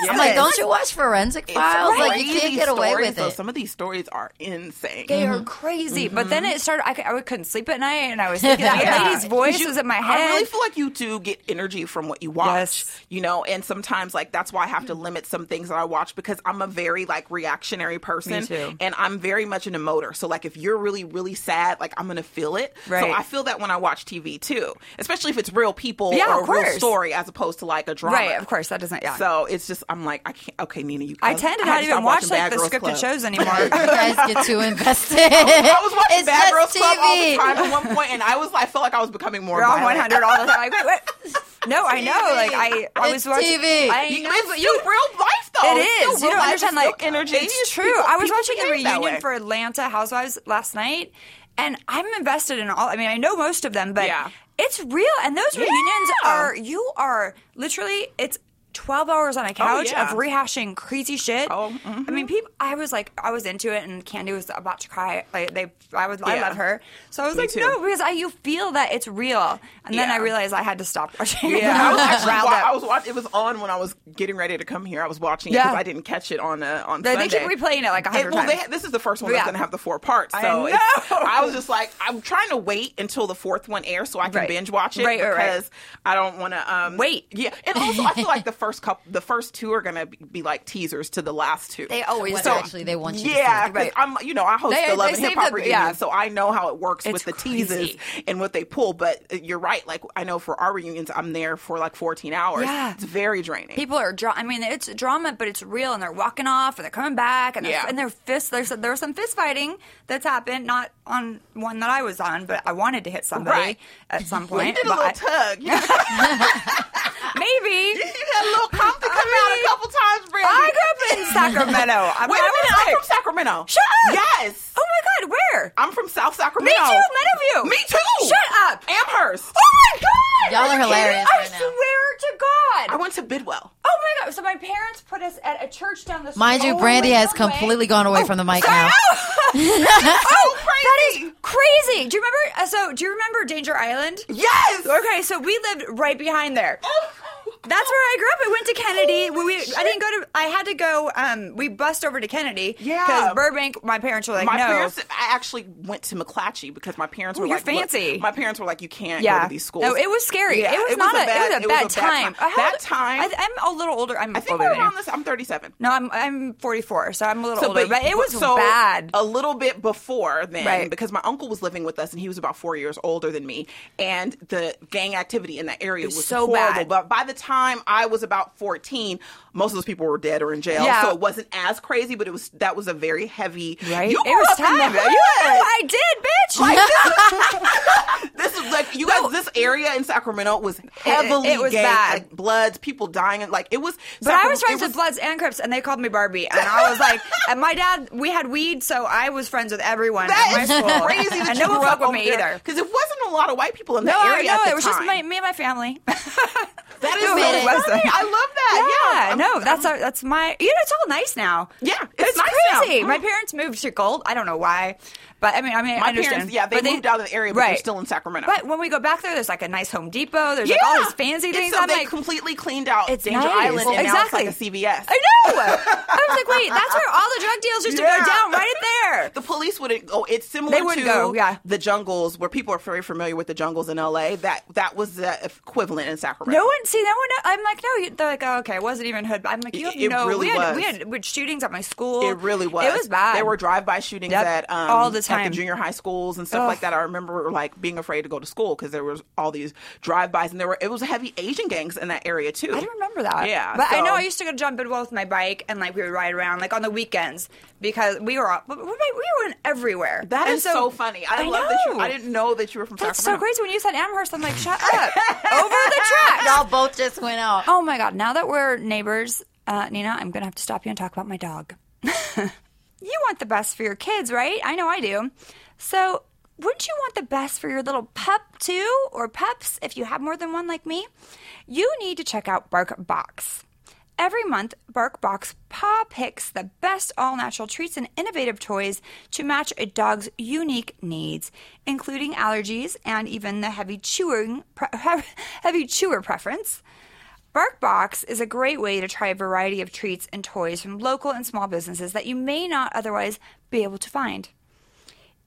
Speaker 5: who does
Speaker 11: Yeah.
Speaker 10: I'm like, don't you watch Forensic
Speaker 11: It's
Speaker 10: Files? Like, you can't get away
Speaker 11: stories,
Speaker 10: with
Speaker 11: though.
Speaker 10: it.
Speaker 11: Some of these stories are insane.
Speaker 5: They
Speaker 10: Mm-hmm.
Speaker 5: are crazy. But then it started. I, could, I couldn't sleep at night, and I was thinking that lady's voice
Speaker 11: you-
Speaker 5: was in my head.
Speaker 11: I really feel like you do get energy from what you watch.
Speaker 5: Yes.
Speaker 11: You know, and sometimes like that's why I have to limit some things that I watch because I'm a very like reactionary person.
Speaker 5: Me too.
Speaker 11: And I'm very much an emoter. So like if you're really, really sad, like I'm gonna feel it. So I feel that when I watch TV too. Especially if it's real people
Speaker 5: Yeah,
Speaker 11: or a real story as opposed to like a drama.
Speaker 5: right, of course, that doesn't. Yeah.
Speaker 11: So it's just I'm like, I can't okay, Nina, you
Speaker 5: I tend to not even watch like
Speaker 11: Bad
Speaker 5: the
Speaker 11: Girls
Speaker 5: scripted
Speaker 11: Club.
Speaker 5: shows anymore.
Speaker 10: you guys get too invested.
Speaker 11: I was watching
Speaker 10: it's
Speaker 11: Bad
Speaker 10: just
Speaker 11: Girls Club all the
Speaker 10: TV.
Speaker 11: time at one point, and I was I felt like I was becoming more
Speaker 5: You're on
Speaker 11: violent.
Speaker 5: 100 all the time. Like, wait, wait. No, I know. Like I, I was watching.
Speaker 10: TV.
Speaker 5: I
Speaker 11: You,
Speaker 5: know,
Speaker 11: it's
Speaker 5: you.
Speaker 11: real life though.
Speaker 5: It
Speaker 11: It's.
Speaker 5: You don't understand.
Speaker 11: It's
Speaker 5: Like
Speaker 11: energy.
Speaker 5: It's true.
Speaker 11: People-
Speaker 5: I was watching the reunion for Atlanta Housewives last night, and I'm invested in all. I mean, I know most of them, but
Speaker 11: Yeah.
Speaker 5: it's real. And those reunions
Speaker 11: Yeah.
Speaker 5: are. You are literally. It's. 12 hours on a couch
Speaker 11: yeah.
Speaker 5: of rehashing crazy shit.
Speaker 11: Oh,
Speaker 5: I mean, people. I was like, I was into it, and Kandi was about to cry. Like they, I was, I love her. So I was
Speaker 11: Me
Speaker 5: like,
Speaker 11: too.
Speaker 5: no, because I, you feel that it's real, and then I realized I had to stop watching.
Speaker 11: Yeah, I was actually I was watching. It was on when I was getting ready to come here. I was watching it
Speaker 5: Yeah.
Speaker 11: because I didn't catch it on uh, on
Speaker 5: They- they keep replaying it like a hundred
Speaker 11: well,
Speaker 5: times.
Speaker 11: They, this is the first one
Speaker 5: Yeah.
Speaker 11: that's going to have the four parts.
Speaker 5: I
Speaker 11: So
Speaker 5: know.
Speaker 11: I was just like, I'm trying to wait until the fourth one airs so I can
Speaker 5: Right.
Speaker 11: binge watch it
Speaker 5: Right, right, right.
Speaker 11: because I don't want to um,
Speaker 5: Wait.
Speaker 11: Yeah, and also I feel like the first couple, the first two are going to be, be like teasers to the last two.
Speaker 5: They always do.
Speaker 10: actually they want you
Speaker 11: Yeah,
Speaker 10: to see.
Speaker 11: 'cause
Speaker 5: Right.
Speaker 11: I'm, you know, I host
Speaker 5: They-
Speaker 11: the Love and Hip Hop reunion,
Speaker 5: yeah.
Speaker 11: so I know how it works
Speaker 5: It's
Speaker 11: with the
Speaker 5: crazy.
Speaker 11: teases and what they pull. But you're right. Like I know for our reunions, I'm there for like 14 hours.
Speaker 5: Yeah.
Speaker 11: it's very draining.
Speaker 5: People are dra- I mean, it's drama, but it's real, and they're walking off, and they're coming back, and they're,
Speaker 11: Yeah.
Speaker 5: and they're fists. There's there was some fist fighting that's happened, not on one that I was on, but I wanted to hit somebody
Speaker 11: Right.
Speaker 5: at some
Speaker 11: Well, you
Speaker 5: point.
Speaker 11: did a little
Speaker 5: I-
Speaker 11: tug. You, you
Speaker 5: maybe
Speaker 11: had a little Compton come out a couple times, Brandi.
Speaker 5: I grew up in Sacramento. I
Speaker 11: Wait
Speaker 5: mean,
Speaker 11: a
Speaker 5: I was
Speaker 11: minute, I'm
Speaker 5: like-
Speaker 11: from Sacramento.
Speaker 5: Shut up!
Speaker 11: Yes.
Speaker 5: Oh my God, where?
Speaker 11: I'm from South Sacramento.
Speaker 5: Me too. None of you.
Speaker 11: Me too.
Speaker 5: Shut up.
Speaker 11: Amherst.
Speaker 5: Oh my God!
Speaker 10: Y'all are
Speaker 5: you
Speaker 10: hilarious
Speaker 5: kidding?
Speaker 10: right
Speaker 5: I
Speaker 10: now.
Speaker 5: swear to God.
Speaker 11: I went to Bidwell.
Speaker 5: Oh my God! So my parents put us at a church down the street.
Speaker 10: Mind you,
Speaker 5: Oh, Brandi
Speaker 10: has
Speaker 5: no way.
Speaker 10: completely gone away from the mic now.
Speaker 5: oh,
Speaker 11: crazy.
Speaker 5: That is crazy. Do you remember? Uh, so, do you remember Danger Island?
Speaker 11: Yes.
Speaker 5: Okay, so we lived right behind there. That's where I grew up. I went to Kennedy. We, we, I didn't go to. I had to go. Um, we bussed over to Kennedy.
Speaker 11: Yeah.
Speaker 5: because Burbank. My parents were like,
Speaker 11: my
Speaker 5: no.
Speaker 11: parents, I actually went to McClatchy because my parents
Speaker 5: Ooh,
Speaker 11: were
Speaker 5: you're
Speaker 11: like, look-
Speaker 5: fancy.
Speaker 11: my parents were like, you can't
Speaker 5: yeah,
Speaker 11: go to these schools.
Speaker 5: No, it was scary.
Speaker 11: Yeah,
Speaker 5: it was not a,
Speaker 11: bad,
Speaker 5: it was a bad time. Uh, how
Speaker 11: That
Speaker 5: old-
Speaker 11: time,
Speaker 5: I, I'm a little older. I'm
Speaker 11: I think
Speaker 5: older
Speaker 11: we're around this. I'm 37.
Speaker 5: No, I'm I'm 44, so I'm a little older.
Speaker 11: but-
Speaker 5: But, it was
Speaker 11: so
Speaker 5: bad.
Speaker 11: A little bit before then,
Speaker 5: Right.
Speaker 11: because my uncle was living with us and he was about four years older than me, and the gang activity in that area
Speaker 5: was
Speaker 11: was
Speaker 5: so
Speaker 11: horrible.
Speaker 5: bad.
Speaker 11: But by the time I was about 14, most of those people were dead or in jail,
Speaker 5: Yeah.
Speaker 11: so it wasn't as crazy. But it was that was a very heavy.
Speaker 5: Right?
Speaker 11: You
Speaker 5: it
Speaker 11: grew
Speaker 5: was
Speaker 11: up in
Speaker 5: time.
Speaker 11: the
Speaker 5: You-. I did, bitch.
Speaker 11: Like, this is like you guys. This area in Sacramento was heavily
Speaker 5: it was
Speaker 11: gang,
Speaker 5: bad.
Speaker 11: like bloods, people dying, and like it was.
Speaker 5: But I was friends
Speaker 11: it
Speaker 5: with Bloods and Crips, and they called me Barbie. And I was like, and my dad, we had weed, so I was friends with everyone
Speaker 11: That
Speaker 5: at my
Speaker 11: is
Speaker 5: school.
Speaker 11: crazy that
Speaker 5: and no one fucked with me either.
Speaker 11: because it wasn't a lot of white people in
Speaker 5: No,
Speaker 11: that
Speaker 5: I
Speaker 11: area. the
Speaker 5: it was just my, me and my family.
Speaker 11: That is so
Speaker 5: it.
Speaker 11: I love that.
Speaker 5: Yeah,
Speaker 11: Yeah, I'm-
Speaker 5: no, that's our, that's my. You know, it's all nice now.
Speaker 11: Yeah,
Speaker 5: it's,
Speaker 11: it's nice
Speaker 5: crazy.
Speaker 11: now.
Speaker 5: My parents moved to Galt. I don't know why, but I mean, I mean,
Speaker 11: My
Speaker 5: I understand.
Speaker 11: parents, yeah, they
Speaker 5: But
Speaker 11: moved out of the area, but they're still in Sacramento.
Speaker 5: But when we go back there, there's like a nice Home Depot. There's
Speaker 11: yeah,
Speaker 5: like all these fancy things.
Speaker 11: So
Speaker 5: I'm
Speaker 11: they
Speaker 5: like,
Speaker 11: completely cleaned out
Speaker 5: It's
Speaker 11: Danger
Speaker 5: nice.
Speaker 11: Island, and
Speaker 5: Exactly.
Speaker 11: now it's like a CVS.
Speaker 5: I know. I was like, wait, that's where all the drug deals used to go down, right there.
Speaker 11: The police wouldn't go. It's similar
Speaker 5: They wouldn't
Speaker 11: to
Speaker 5: go, yeah.
Speaker 11: the jungles, where people are very familiar with the jungles in LA. That that was the equivalent in Sacramento.
Speaker 5: No one, see, no one. I'm like, no, they're like, oh, okay, it wasn't even hood. I'm like, you have
Speaker 11: It-
Speaker 5: no.
Speaker 11: really
Speaker 5: we had we had we had shootings at my school.
Speaker 11: It really was.
Speaker 5: It was bad.
Speaker 11: There were drive-by shootings
Speaker 5: Yep,
Speaker 11: at um,
Speaker 5: all the
Speaker 11: at
Speaker 5: time.
Speaker 11: junior high schools and stuff
Speaker 5: Ugh.
Speaker 11: like that. I remember like being afraid to go to school because there was all these drive-bys, and there were it was heavy Asian gangs in that area too.
Speaker 5: I don't remember that.
Speaker 11: Yeah,
Speaker 5: but I know I used to go to John Bidwell with my bike, and like we would ride around like on the weekends because we were all- we were, in everywhere.
Speaker 11: That
Speaker 5: And
Speaker 11: is so, funny. I, love that you.
Speaker 5: know.
Speaker 11: I didn't know that you were from
Speaker 5: That's so crazy when you said Amherst. I'm like, shut up, over the track.
Speaker 10: Y'all both just went out.
Speaker 5: Oh my god! Now that we're neighbors, uh, Nina, I'm gonna have to stop you and talk about my dog. you want the best for your kids, right? I know I do. So, wouldn't you want the best for your little pup too, or pups if you have more than one like me? You need to check out Bark Box. Every month, BarkBox paw picks the best all natural treats and innovative toys to match a dog's unique needs, including allergies and even the heavy chewing pre- heavy chewer preference. BarkBox is a great way to try a variety of treats and toys from local and small businesses that you may not otherwise be able to find.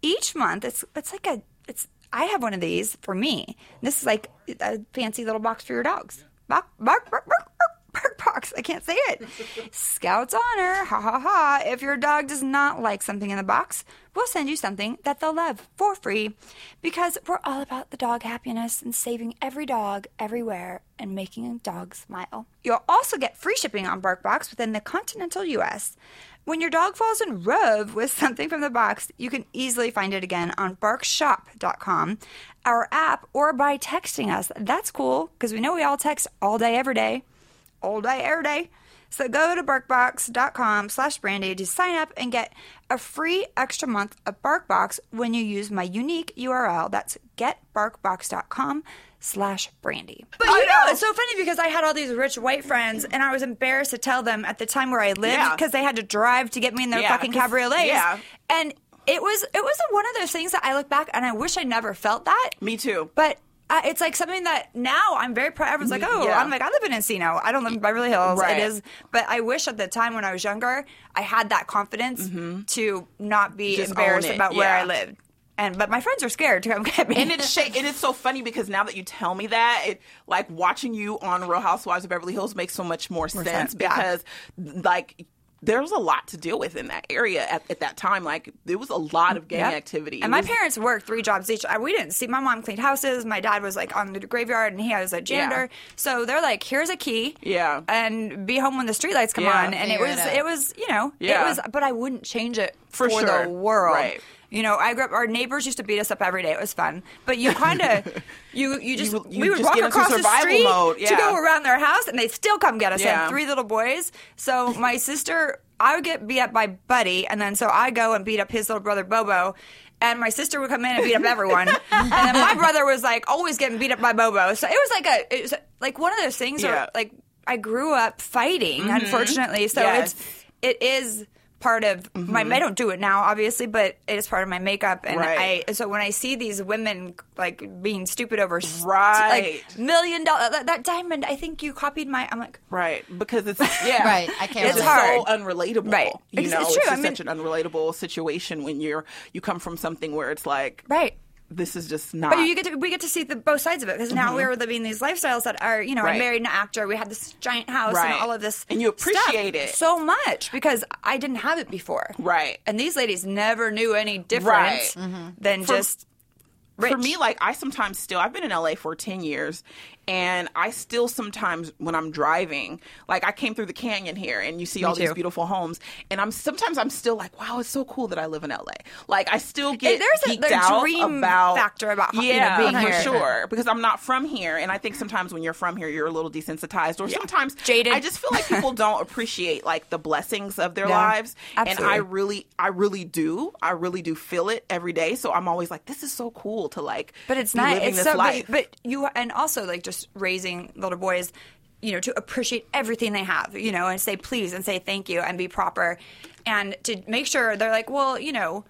Speaker 5: Each month, it's it's like a it's I have one of these for me. This is like a fancy little box for your dogs. Bark bark bark bark bark. Bark box. I can't say it. Scout's honor. Ha ha ha. If your dog does not like something in the box, we'll send you something that they'll love for free because we're all about the dog happiness and saving every dog everywhere and making a dog smile. You'll also get free shipping on BarkBox within the continental US. When your dog falls in love with something from the box, you can easily find it again on barkshop.com, our app, or by texting us. That's cool because we know we all text all day, every day all day, every day. So go to barkbox.com slash brandy to sign up and get a free extra month of BarkBox when you use my unique URL. That's getbarkbox.com slash brandy. But you know, it's so funny because I had all these rich white friends and I was embarrassed to tell them at the time where I lived
Speaker 11: Yeah.
Speaker 5: because they had to drive to get me in their
Speaker 11: Yeah,
Speaker 5: fucking cabriolets.
Speaker 11: yeah.
Speaker 5: And it was it was one of those things that I look back and I wish I never felt that.
Speaker 11: Me too.
Speaker 5: But uh, it's like something that now I'm very proud. Everyone's like, oh,
Speaker 11: Yeah.
Speaker 5: I'm like, I live in Encino. I don't live in Beverly Hills.
Speaker 11: Right.
Speaker 5: It is, but I wish at the time when I was younger, I had that confidence to not be
Speaker 11: Mm-hmm. Just
Speaker 5: embarrassed
Speaker 11: it,
Speaker 5: about where. I lived. And but my friends are scared to come get me.
Speaker 11: and it's and it's so funny because now that you tell me that, it like watching you on Real Housewives of Beverly Hills makes so much more sense
Speaker 5: sense, yeah.
Speaker 11: because like was a lot to deal with in that area at, at that time. Like there was a lot of gang
Speaker 5: Yep.
Speaker 11: activity.
Speaker 5: And
Speaker 11: It
Speaker 5: my parents worked three jobs each. I- We didn't see. My mom cleaned houses. My dad was like on the graveyard, and he was a janitor. So they're like, "Here's a key,
Speaker 11: Yeah.
Speaker 5: and be home when the streetlights come
Speaker 11: Yeah.
Speaker 5: on." And it was,
Speaker 10: it
Speaker 5: it was, you know,
Speaker 11: Yeah.
Speaker 5: it was. But I wouldn't change it
Speaker 11: For
Speaker 5: for,
Speaker 11: sure.
Speaker 5: the world.
Speaker 11: Right.
Speaker 5: You know, I grew up. Our neighbors used to beat us up every day. It was fun, but you kind of, you you just
Speaker 11: You- you
Speaker 5: we would
Speaker 11: just
Speaker 5: walk across the street
Speaker 11: mode,
Speaker 5: to go around their house, and they'd still come get us.
Speaker 11: Yeah.
Speaker 5: had three little boys. So my sister, I would get beat up by Buddy, and then so I go and beat up his little brother Bobo. And my sister would come in and beat up everyone, and then my brother was like always getting beat up by Bobo. So it was like a, it was like one of those things
Speaker 11: Yeah.
Speaker 5: where like I grew up fighting, mm-hmm. unfortunately. So
Speaker 11: Yes.
Speaker 5: it's it is part of my. Mm-hmm. I don't do it now, obviously, but it is part of my makeup. And
Speaker 11: Right.
Speaker 5: I so when I see these women like being stupid over st-
Speaker 11: Right.
Speaker 5: like million dollar that, that diamond, I think you copied my. I'm like.
Speaker 11: Right, because it's yeah,
Speaker 10: Right, I can't
Speaker 11: It's
Speaker 5: relate.
Speaker 11: so unrelatable,
Speaker 5: Right.
Speaker 11: You
Speaker 5: It's-
Speaker 11: know,
Speaker 5: it's
Speaker 11: it's,
Speaker 5: true.
Speaker 11: just
Speaker 5: I mean-
Speaker 11: such an unrelatable situation when you're you come from something where it's like
Speaker 5: Right.
Speaker 11: This is just not.
Speaker 5: But you get to we get to see the both sides of it because now we're living these lifestyles that are you know
Speaker 11: Mm-hmm. Right.
Speaker 5: I married an actor. We had this giant house
Speaker 11: Right.
Speaker 5: and all of this,
Speaker 11: And you appreciate it.
Speaker 5: so much because I didn't have it before.
Speaker 11: Right.
Speaker 5: And these ladies never knew any different
Speaker 11: Right.
Speaker 5: than
Speaker 11: For-
Speaker 5: just rich.
Speaker 11: For me, like I sometimes still I've been in LA for ten years, and I still sometimes when I'm driving, like I came through the canyon here, and you see all these beautiful homes, and I'm sometimes I'm still like, wow, it's so cool that I live in LA. Like I still get
Speaker 5: there's a-
Speaker 11: geeked
Speaker 5: the
Speaker 11: out
Speaker 5: dream
Speaker 11: about
Speaker 5: factor about, you know,
Speaker 11: yeah,
Speaker 5: being
Speaker 11: for
Speaker 5: here.
Speaker 11: sure because I'm not from here, and I think sometimes when you're from here, you're a little desensitized, or sometimes
Speaker 5: Jaded.
Speaker 11: I just feel like people don't appreciate like the blessings of their
Speaker 5: Yeah,
Speaker 11: lives, and. I really, I really do, I really do feel it every day. So I'm always like, this is so cool to like,
Speaker 5: but it's not. It's
Speaker 11: this
Speaker 5: so. But,
Speaker 11: life.
Speaker 5: but you and also like just raising little boys, you know, to appreciate everything they have, you know, and say please and say thank you and be proper, and to make sure they're like, well, you know.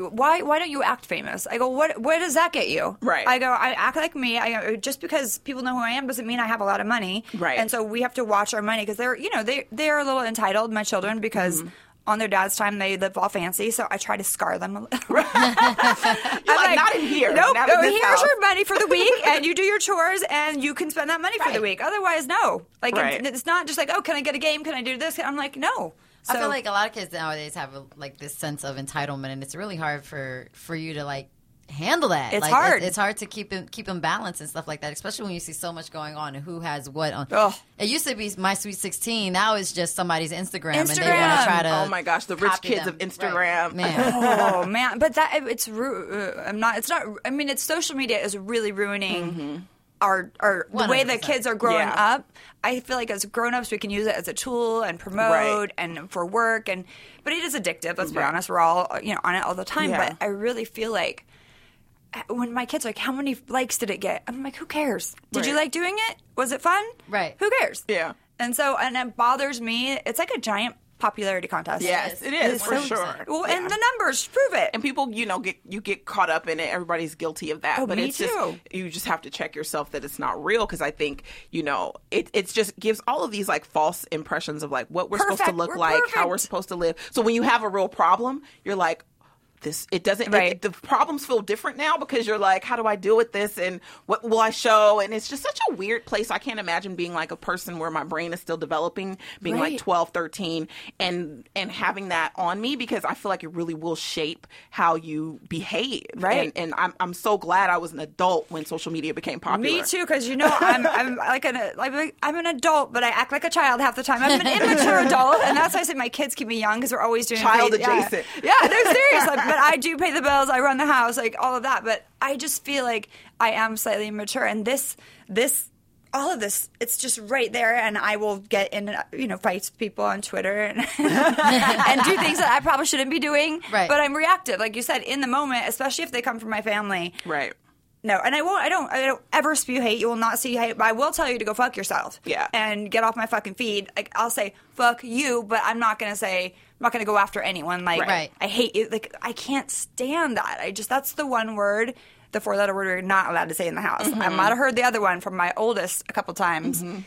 Speaker 5: Why why don't you act famous? I go, what what does that get you?
Speaker 11: Right.
Speaker 5: I go, I act like me. I just because people know who I am doesn't mean I have a lot of money.
Speaker 11: Right.
Speaker 5: And so we have to watch our money because they're you know they they're a little entitled, my children, because
Speaker 11: Mm-hmm.
Speaker 5: On their dad's time they live all fancy, so I try to scar them a little.
Speaker 11: You're like, not in here.
Speaker 5: Nope.
Speaker 11: not in
Speaker 5: no, here's
Speaker 11: house."
Speaker 5: your money for the week, and you do your chores, and you can spend that money for the week. Otherwise, no. Like
Speaker 11: Right.
Speaker 5: it's, it's not just like, oh, can I get a game? Can I do this? I'm like, no.
Speaker 10: I feel like a lot of kids nowadays have a, like this sense of entitlement, and it's really hard for for you to like handle that.
Speaker 5: It's
Speaker 10: Like,
Speaker 5: hard.
Speaker 10: It's hard to keep them keep them balanced and stuff like that, especially when you see so much going on and who has what on.
Speaker 5: Ugh.
Speaker 10: It used to be my sweet sixteen. Now it's just somebody's Instagram, and they want
Speaker 5: Instagram.
Speaker 10: to try to.
Speaker 11: Oh my gosh, the rich kids
Speaker 10: them.
Speaker 11: of Instagram.
Speaker 10: Right. Man.
Speaker 5: oh man, but that it's ru- uh, I'm not. It's not. I mean, it's social media is really ruining. Our, our the way that
Speaker 10: 100%.
Speaker 5: kids are growing
Speaker 11: Yeah.
Speaker 5: up, I feel like as grown-ups we can use it as a tool and promote
Speaker 11: Right.
Speaker 5: and for work and but it is addictive. Let's be honest, we're all you know on it all the time.
Speaker 11: Yeah.
Speaker 5: But I really feel like when my kids are like, "How many likes did it get?" I'm like, "Who cares? Did you like doing it? Was it fun?
Speaker 10: Right.
Speaker 5: Who cares?"
Speaker 11: Yeah.
Speaker 5: And so and it bothers me. It's like a giant popularity contest.
Speaker 11: Yes, it is for sure.
Speaker 5: Well, and the numbers prove it.
Speaker 11: and people you know get you get caught up in it everybody's guilty of that
Speaker 5: Oh,
Speaker 11: but
Speaker 5: me
Speaker 11: it's
Speaker 5: too.
Speaker 11: just you just have to check yourself that it's not real because i think you know it it's just gives all of these like false impressions of like what we're supposed to look
Speaker 5: We're
Speaker 11: like how we're supposed to live so when you have a real problem you're like this it doesn't
Speaker 5: Right.
Speaker 11: it, the problems feel different now because you're like how do i deal with this and what will i show and it's just such a weird place i can't imagine being like a person where my brain is still developing being like
Speaker 5: Right.
Speaker 11: 12 13 and and having that on me because i feel like it really will shape how you behave
Speaker 5: Right.
Speaker 11: and, and I'm, I'm so glad i was an adult when social media became popular
Speaker 5: Me too, because you know I'm I'm like an like I'm an adult, but I act like a child half the time. I'm an immature adult, and that's why I say my kids keep me young because they're always doing
Speaker 11: Child
Speaker 5: crazy- yeah.
Speaker 11: adjacent.
Speaker 5: Yeah, they're serious. Like, but I do pay the bills. I run the house, like all of that. But I just feel like I am slightly immature, and this this. All of this, it's just right there, and I will get in, you know, fights with people on Twitter and, and do things that I probably shouldn't be doing.
Speaker 10: Right.
Speaker 5: But I'm reactive, like you said, in the moment, especially if they come from my family.
Speaker 11: right
Speaker 5: No, and I won't. I don't. I don't ever spew hate. You will not see hate, but I will tell you to go fuck yourself.
Speaker 11: Yeah.
Speaker 5: and get off my fucking feed. Like I'll say fuck you, but I'm not gonna say. I'm not gonna go after anyone. Like
Speaker 10: Right.
Speaker 5: I hate you. Like I can't stand that. I just that's the one word, the four letter word we're not allowed to say in the house. Mm-hmm. I might have heard the other one from my oldest a couple times. Mm-hmm.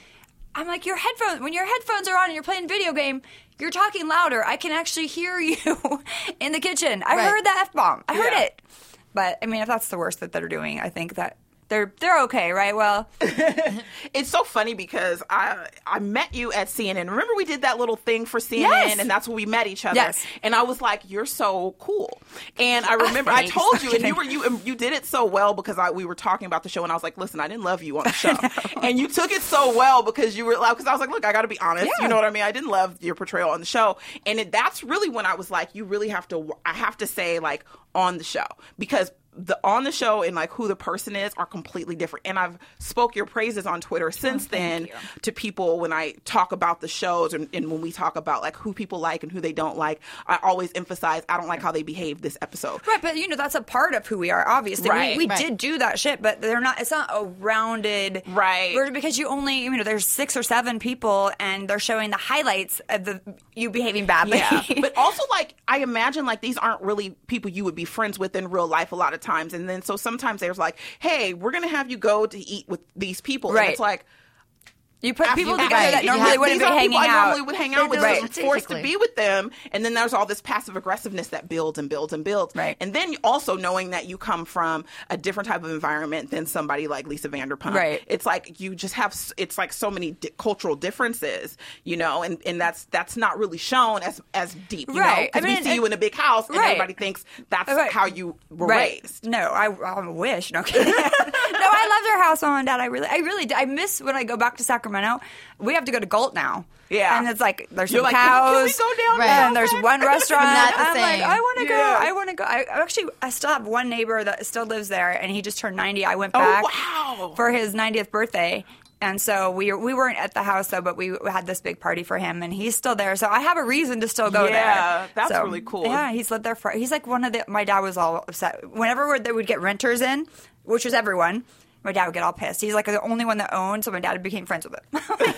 Speaker 5: I'm like your headphones. When your headphones are on and you're playing video game, you're talking louder. I can actually hear you in the kitchen. I
Speaker 10: Right.
Speaker 5: heard the f bomb. I heard
Speaker 11: Yeah.
Speaker 5: it. But I mean, if that's the worst that they're doing, I think that they're they're okay, right? Well,
Speaker 11: it's so funny because I I met you at CNN. Remember we did that little thing for CNN,
Speaker 5: Yes.
Speaker 11: and that's when we met each other.
Speaker 5: Yes.
Speaker 11: And I was like, "You're so cool." And I remember I told you, and you were you um, you did it so well because I we were talking about the show, and I was like, "Listen, I didn't love you on the show," and you took it so well because you were like, because I was like, "Look, I got to be honest."
Speaker 5: Yeah.
Speaker 11: You know what I mean? I didn't love your portrayal on the show, and it, that's really when I was like, "You really have to." I have to say like on the show because the on the show and like who the person is are completely different. And I've spoke your praises on Twitter oh, since then
Speaker 5: you.
Speaker 11: to people when I talk about the shows and, and when we talk about like who people like and who they don't like. I always emphasize I don't like how they behave this episode.
Speaker 5: right, but you know that's a part of who we are. Obviously,
Speaker 11: Right.
Speaker 5: we, we
Speaker 10: Right.
Speaker 5: did do that shit, but they're not. It's not a rounded
Speaker 11: Right.
Speaker 5: Because you only you know there's six or seven people, and they're showing the highlights of the you behaving badly.
Speaker 11: Yeah, but also like I imagine like these aren't really people you would be friends with in real life a lot of times, and then so sometimes there's like, hey, we're gonna have you go to eat with these people,
Speaker 5: Right.
Speaker 11: and it's like.
Speaker 5: You put people together that
Speaker 11: Right.
Speaker 5: normally wouldn't be hanging
Speaker 11: I
Speaker 5: out.
Speaker 11: normally would hang out with.
Speaker 10: it
Speaker 11: so forced to be with them, and then there's all this passive aggressiveness that builds and builds and builds.
Speaker 5: Right.
Speaker 11: And then also knowing that you come from a different type of environment than somebody like Lisa Vanderpump.
Speaker 5: Right.
Speaker 11: It's like you just have. It's like so many di- cultural differences, you know, and and that's that's not really shown as as deep, you
Speaker 5: Right.
Speaker 11: know,
Speaker 5: I
Speaker 11: because
Speaker 5: mean,
Speaker 11: we see
Speaker 5: and-
Speaker 11: you in a big house, and
Speaker 5: Right.
Speaker 11: everybody thinks that's
Speaker 5: Right.
Speaker 11: how you were
Speaker 5: right.
Speaker 11: raised.
Speaker 5: No, I, I wish. No, kidding. no, I loved our house, mom and dad. I really, I really. I miss when I go back to Sacramento. We have to go to Galt now.
Speaker 11: Yeah.
Speaker 5: and it's like there's
Speaker 11: You're
Speaker 5: some
Speaker 11: like, can
Speaker 5: cows.
Speaker 11: can we go down
Speaker 10: Right.
Speaker 11: there?
Speaker 5: And there's one restaurant.
Speaker 10: Not the
Speaker 5: I'm like. I want to go. I want to go. I actually, I still have one neighbor that still lives there, and he just turned 90. I went
Speaker 11: Oh,
Speaker 5: back
Speaker 11: wow.
Speaker 5: for his 90th birthday. And so we we weren't at the house though, but we had this big party for him, and he's still there. So I have a reason to still go there.
Speaker 11: Yeah, that's
Speaker 5: So,
Speaker 11: really cool.
Speaker 5: Yeah, he's lived there for. He's like one of the. My dad was all upset whenever they would get renters in, which was everyone. My dad would get all pissed. He's like the only one that owned, so my dad became friends with him.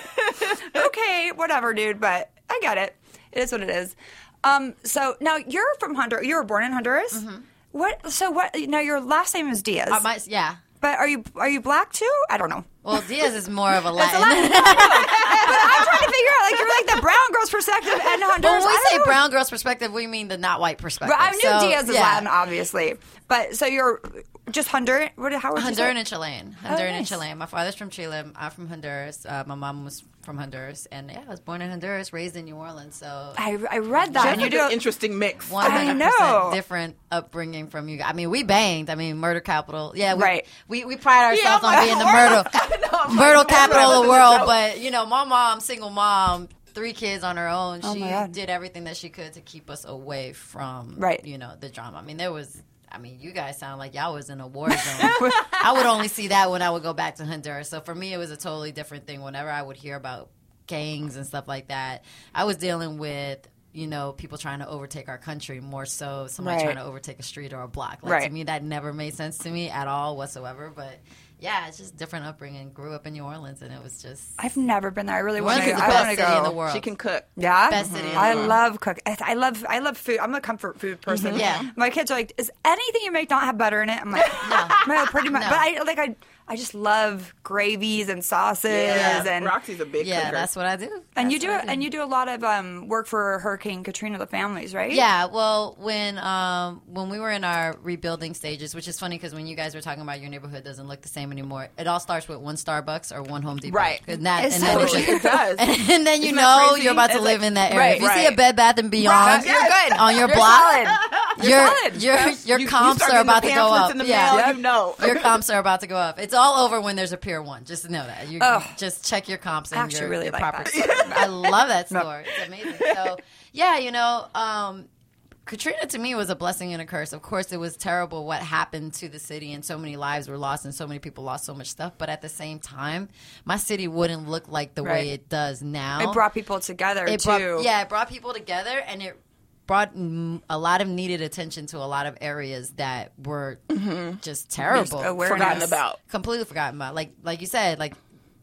Speaker 5: okay, whatever, dude. But I get it. It is what it is. Um. So now you're from Honduras. You were born in Honduras. What? So what? Now your last name is Diaz.
Speaker 10: Uh, my, yeah.
Speaker 5: but are you are you black too? I don't know.
Speaker 10: Well, Diaz is more of a
Speaker 5: It's a
Speaker 10: Latin.
Speaker 5: Latin. but I'm trying to figure out, like, you're like the brown girl's perspective and Honduras.
Speaker 10: But when we say
Speaker 5: know.
Speaker 10: brown girl's perspective, we mean the not white perspective.
Speaker 5: But I knew
Speaker 10: So,
Speaker 5: Diaz is
Speaker 10: yeah.
Speaker 5: Latin, obviously. But so you're just Honduran? What? How would you say?
Speaker 10: Honduran and Chilean. Honduran and
Speaker 5: nice.
Speaker 10: Chilean. My father's from Chile. I'm from Honduras. Uh, my mom was from Honduras, and yeah, I was born in Honduras, raised in New Orleans. So
Speaker 5: I, I read that. And you
Speaker 11: like
Speaker 5: do
Speaker 11: an interesting mix.
Speaker 10: one
Speaker 5: I
Speaker 10: hundred
Speaker 5: know.
Speaker 10: percent different upbringing from you. guys. I mean, we banged. I mean, murder capital. Yeah, we,
Speaker 5: Right.
Speaker 10: We we pride ourselves
Speaker 11: I'm
Speaker 10: on being the murder
Speaker 11: the- I'm
Speaker 10: murder
Speaker 11: like,
Speaker 10: capital of the world. But you know, my mom, single mom. Three kids on her own.
Speaker 5: Oh
Speaker 10: she did everything that she could to keep us away from,
Speaker 5: Right.
Speaker 10: You know, the drama. I mean, there was. I mean, you guys sound like y'all was in a war zone. I would only see that when I would go back to Honduras. So for me, it was a totally different thing. Whenever I would hear about gangs and stuff like that, I was dealing with you know people trying to overtake our country more so somebody
Speaker 5: Right.
Speaker 10: trying to overtake a street or a block. Like
Speaker 5: Right.
Speaker 10: to me, that never made sense to me at all whatsoever. But yeah, it's just different upbringing. Grew up in New Orleans, and it was just
Speaker 5: I've never been there. I really want to.
Speaker 10: is the
Speaker 5: I want to
Speaker 10: city
Speaker 5: go.
Speaker 10: in the world.
Speaker 11: She can cook.
Speaker 5: Yeah,
Speaker 10: Best city in the
Speaker 5: I
Speaker 10: world.
Speaker 5: love cook. I, I love. I love food. I'm a comfort food person.
Speaker 10: Mm-hmm. Yeah.
Speaker 5: my kids are like, "Is anything you make not have butter in it?" I'm like,
Speaker 10: No.
Speaker 5: no, pretty much.
Speaker 10: No.
Speaker 5: But I like I. I just love gravies and sauces
Speaker 11: Yeah.
Speaker 5: and
Speaker 11: Rocsi's a big
Speaker 10: yeah,
Speaker 11: cooker.
Speaker 10: that's what I do.
Speaker 5: and you
Speaker 10: That's
Speaker 5: do
Speaker 10: what I
Speaker 5: and you do a lot of um, work for Hurricane Katrina, the families, right?
Speaker 10: Yeah, well, when um, when we were in our rebuilding stages, which is funny because when you guys were talking about your neighborhood doesn't look the same anymore. It all starts with one Starbucks or one Home Depot,
Speaker 11: Right.
Speaker 10: And, that,
Speaker 5: It's
Speaker 10: and, then
Speaker 5: totally-
Speaker 10: it's
Speaker 11: it does.
Speaker 10: and then you
Speaker 11: Isn't that
Speaker 10: know
Speaker 11: crazy?
Speaker 10: you're about to
Speaker 11: It's
Speaker 10: live
Speaker 11: like-
Speaker 10: in that area.
Speaker 5: right,
Speaker 10: if you see a
Speaker 11: right.
Speaker 10: Bed Bath and Beyond,
Speaker 5: You're good.
Speaker 10: on your
Speaker 5: You're
Speaker 10: block.
Speaker 5: solid. You're
Speaker 10: Your
Speaker 5: solid.
Speaker 10: your your
Speaker 11: You- you
Speaker 10: comps
Speaker 11: start
Speaker 10: are
Speaker 11: getting the
Speaker 10: about to go
Speaker 11: pamphlets
Speaker 10: up.
Speaker 11: in the
Speaker 10: yeah,
Speaker 11: mail, you know.
Speaker 10: your comps are about to go up. It's all over when there's a Pier One. Just know that. You
Speaker 5: Ugh.
Speaker 10: just check your comps and your,
Speaker 5: really
Speaker 10: your
Speaker 5: like
Speaker 10: proper.
Speaker 5: that.
Speaker 10: I love that store. It's amazing. So yeah, you know, um, Katrina to me was a blessing and a curse. Of course, it was terrible what happened to the city, and so many lives were lost, and so many people lost so much stuff. But at the same time, my city wouldn't look like the
Speaker 5: Right.
Speaker 10: way it does now.
Speaker 5: It brought people together
Speaker 10: It
Speaker 5: too.
Speaker 10: brought, yeah, it brought people together, and it brought a lot of needed attention to a lot of areas that were mm-hmm. just terrible.
Speaker 11: Forgotten about.
Speaker 10: completely forgotten about. Like like you said, like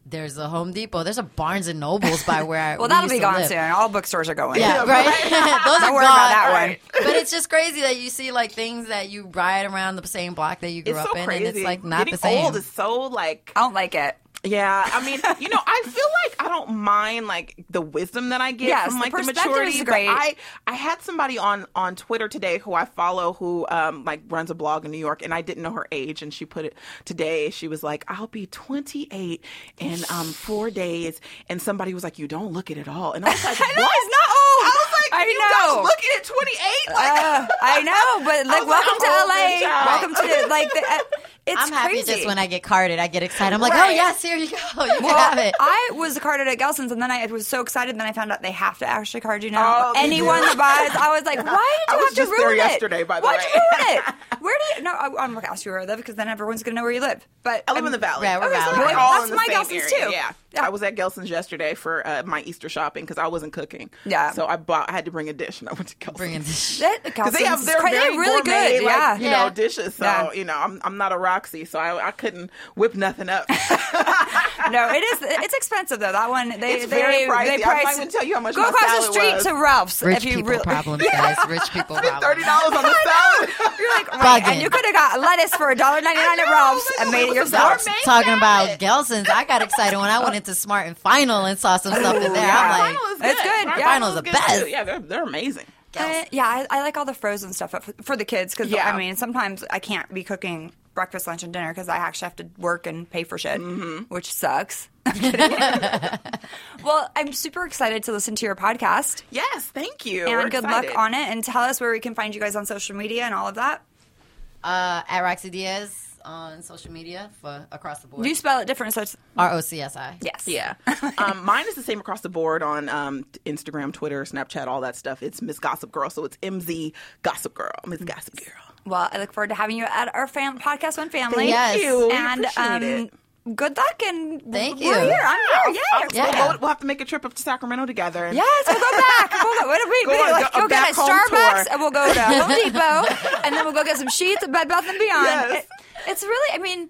Speaker 10: there's a Home Depot, there's a Barnes and Nobles by where I
Speaker 5: Well,
Speaker 10: we
Speaker 5: that'll be gone
Speaker 10: live.
Speaker 5: soon. All bookstores are going.
Speaker 10: Yeah, right. Those
Speaker 5: Don't
Speaker 10: are
Speaker 5: worry
Speaker 10: gone.
Speaker 5: about that one.
Speaker 10: But it's just crazy that you see like things that you ride around the same block that you grew
Speaker 11: It's
Speaker 10: up
Speaker 11: so
Speaker 10: in,
Speaker 11: crazy.
Speaker 10: and it's like not
Speaker 11: Getting
Speaker 10: the same.
Speaker 11: old is so like
Speaker 5: I don't like it.
Speaker 11: Yeah, I mean, you know, I feel like I don't mind like the wisdom that I get
Speaker 5: Yes,
Speaker 11: from like the,
Speaker 5: perspective
Speaker 11: maturity.
Speaker 5: is
Speaker 11: but
Speaker 5: great.
Speaker 11: I I had somebody on on Twitter today who I follow who um like runs a blog in New York, and I didn't know her age, and she put it today. She was like, "I'll be 28 in um four days," and somebody was like, "You don't look it at all," and I was like,
Speaker 5: I know
Speaker 11: "What?"
Speaker 5: it's not old.
Speaker 11: I was like,
Speaker 5: I
Speaker 11: "You
Speaker 5: know.
Speaker 11: don't look at 28." Like,
Speaker 5: Uh, I know, but like,
Speaker 11: was like,
Speaker 5: welcome to LA. Welcome to like the. Uh, it's
Speaker 10: I'm happy
Speaker 5: crazy.
Speaker 10: just when I get carded, I get excited. I'm like, oh yes, here you go, you
Speaker 5: Well,
Speaker 10: have it.
Speaker 5: I was carded at Gelson's, and then I was so excited. Then I found out they have to actually card you now.
Speaker 11: Oh,
Speaker 5: Anyone that buys, I was like, "Why did
Speaker 11: I
Speaker 5: you
Speaker 11: was
Speaker 5: have to
Speaker 11: just there
Speaker 5: ruin it
Speaker 11: yesterday, by the
Speaker 5: Why'd
Speaker 11: way.
Speaker 5: you ruin it? Where do you? No, I, I'm not gonna ask you where I live because then everyone's gonna know where you live. But
Speaker 11: I live in
Speaker 5: I'm-
Speaker 11: the valley.
Speaker 10: Yeah, we're
Speaker 5: Okay, so
Speaker 10: valley.
Speaker 11: We're
Speaker 5: like,
Speaker 11: all
Speaker 5: that's
Speaker 11: in the
Speaker 5: my
Speaker 11: same
Speaker 5: Gelson's
Speaker 11: area.
Speaker 5: too.
Speaker 11: Yeah.
Speaker 5: Yeah.
Speaker 11: I was at Gelson's yesterday for uh, my Easter shopping because I wasn't cooking.
Speaker 5: Yeah.
Speaker 11: So I bought. I had to bring a dish, and I went to Gelson's.
Speaker 10: Bring a
Speaker 5: dish.
Speaker 11: because they have they're very
Speaker 5: really
Speaker 11: gourmet,
Speaker 5: good.
Speaker 11: like,
Speaker 5: yeah,
Speaker 11: you
Speaker 10: Yeah.
Speaker 11: know, dishes. So
Speaker 5: Yeah.
Speaker 11: you know, I'm I'm not a Rocsi, so I I couldn't whip nothing up.
Speaker 5: no, it is. It's expensive though. That one, they
Speaker 11: It's
Speaker 5: they,
Speaker 11: very pricey.
Speaker 5: They
Speaker 11: I'm not gonna tell you how much
Speaker 5: Go
Speaker 11: my
Speaker 5: across the street
Speaker 11: was.
Speaker 5: to Ralph's
Speaker 10: Rich
Speaker 5: if you
Speaker 10: people
Speaker 5: really.
Speaker 10: problems, guys. Rich people problems.
Speaker 11: Thirty dollars on the salad.
Speaker 5: You're like, wait,
Speaker 10: Bugging.
Speaker 5: and you could have got lettuce for $1.99 at Ralph's and made it yourself.
Speaker 11: gourmet
Speaker 10: Talking about. Gelson's, I got excited when I went into Smart and Final and saw some stuff in there.
Speaker 5: yeah.
Speaker 10: I'm like,
Speaker 11: good.
Speaker 5: It's good.
Speaker 11: My
Speaker 5: Yeah.
Speaker 10: Final's
Speaker 11: is
Speaker 10: the best.
Speaker 11: Yeah, they're they're amazing.
Speaker 5: Uh, yeah, I, I like all the frozen stuff for, for the kids because
Speaker 11: Yeah.
Speaker 5: I mean sometimes I can't be cooking breakfast, lunch, and dinner because I actually have to work and pay for shit, which sucks. I'm kidding. well, I'm super excited to listen to your podcast
Speaker 11: Yes, thank you.
Speaker 5: and
Speaker 11: We're
Speaker 5: good
Speaker 11: excited.
Speaker 5: luck on it. And tell us where we can find you guys on social media and all of that.
Speaker 10: uh, at Rocsi Diaz on social media for across the board.
Speaker 5: Do you spell it different? So it's
Speaker 10: R O C S I.
Speaker 5: yes,
Speaker 11: Yeah. um, mine is the same across the board on um, Instagram, Twitter, Snapchat, all that stuff. It's Miss Gossip Girl. So it's MZ Gossip Girl. Miss Gossip Girl.
Speaker 5: Well, I look forward to having you at our fam- podcast one family.
Speaker 10: Yes.
Speaker 11: you.
Speaker 5: And um, good luck and
Speaker 10: Thank
Speaker 5: we're
Speaker 10: you.
Speaker 5: here. I'm here. Yeah.
Speaker 11: I'll-
Speaker 10: Yeah.
Speaker 11: We'll, we'll have to make a trip up to Sacramento together. and-
Speaker 5: Yes, we'll go back. We'll go, wait, wait,
Speaker 11: Go
Speaker 5: wait,
Speaker 11: on,
Speaker 5: like,
Speaker 11: go-
Speaker 5: go get a Starbucks,
Speaker 11: tour.
Speaker 5: and we'll go to Home Depot, and then we'll go get some sheets at Bed Bath and Beyond.
Speaker 11: Yes.
Speaker 5: It- it's really, I mean,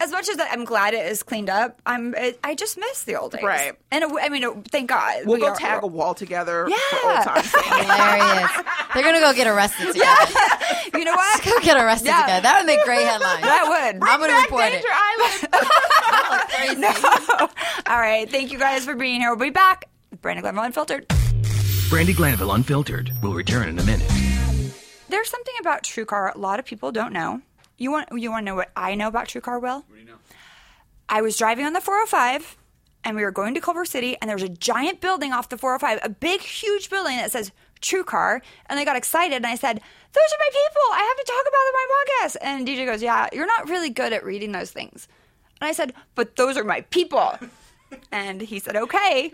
Speaker 5: as much as I'm glad it is cleaned up, I'm, it, I just miss the old days.
Speaker 11: Right.
Speaker 5: And it, I mean, it, thank God.
Speaker 11: We'll
Speaker 5: we
Speaker 11: go
Speaker 5: are-
Speaker 11: tag a wall together
Speaker 5: Yeah.
Speaker 11: for old times'
Speaker 10: Hilarious. They're gonna go get arrested together.
Speaker 5: You know what?
Speaker 10: Go get arrested
Speaker 5: Yeah.
Speaker 10: together. That would make great headlines.
Speaker 5: That would.
Speaker 10: I'm gonna
Speaker 11: Back
Speaker 10: report it.
Speaker 11: Island.
Speaker 10: crazy.
Speaker 5: All right. Thank you guys for being here. We'll be back. Brandi Glanville Unfiltered.
Speaker 4: Brandi Glanville Unfiltered will return in a minute.
Speaker 5: There's something about TrueCar a lot of people don't know. You want you want to know what I know about TrueCar, Will? What do you know? I was driving on the 405 and we were going to Culver City and there was a giant building off the 405, a big huge building that says TrueCar, and I got excited and I said, "Those are my people. I have to talk about them on my podcast." And DJ goes, "Yeah, you're not really good at reading those things." And I said, "But those are my people." and he said, "Okay."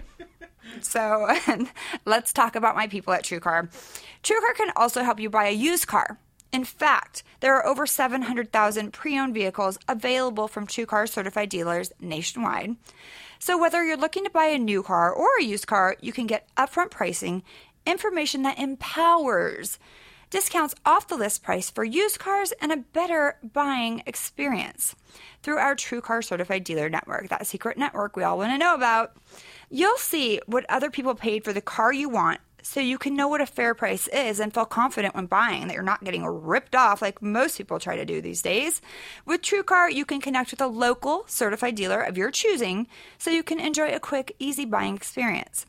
Speaker 5: So let's talk about my people at TrueCar. TrueCar can also help you buy a used car. In fact, there are over 700,000 pre owned vehicles available from TrueCar certified dealers nationwide. So, whether you're looking to buy a new car or a used car, you can get upfront pricing, information that empowers, discounts off the list price for used cars, and a better buying experience through our TrueCar certified dealer network, that secret network we all want to know about. You'll see what other people paid for the car you want so you can know what a fair price is and feel confident when buying that you're not getting ripped off like most people try to do these days. With TrueCar, you can connect with a local certified dealer of your choosing so you can enjoy a quick, easy buying experience.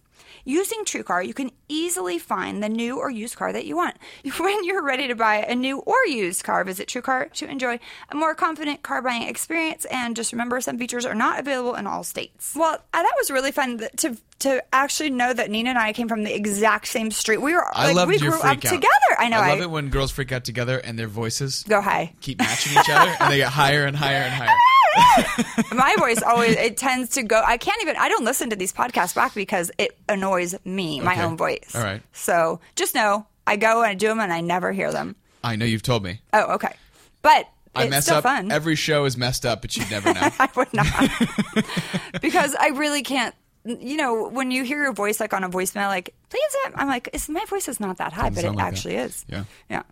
Speaker 5: Using TrueCar, you can easily find the new or used car that you want. When you're ready to buy a new or used car, visit TrueCar to enjoy a more confident car buying experience. And just remember, some features are not available in all states. Well, uh, that was really fun to to actually know that Nina and I came from the exact same street. We were
Speaker 6: I
Speaker 5: like
Speaker 6: loved
Speaker 5: we
Speaker 6: your
Speaker 5: grew up
Speaker 6: out.
Speaker 5: together. I know.
Speaker 6: I love it when girls freak out together and their voices
Speaker 5: Go high.
Speaker 6: keep matching each other and they get higher and higher and higher.
Speaker 5: my voice always it tends to go i can't even i don't listen to these podcasts back because it annoys me my
Speaker 6: Okay.
Speaker 5: own voice
Speaker 6: All right.
Speaker 5: so just know i go and i do them and i never hear them
Speaker 6: I know you've told me.
Speaker 5: oh okay but
Speaker 6: I
Speaker 5: it's
Speaker 6: mess
Speaker 5: still
Speaker 6: up.
Speaker 5: fun
Speaker 6: Every show is messed up, but you'd never know.
Speaker 5: i would not because i really can't you know when you hear your voice like on a voicemail like please uh," i'm like is my voice is not that high
Speaker 6: Doesn't
Speaker 5: but it
Speaker 6: sound like that.
Speaker 5: actually is
Speaker 6: Yeah.
Speaker 5: yeah.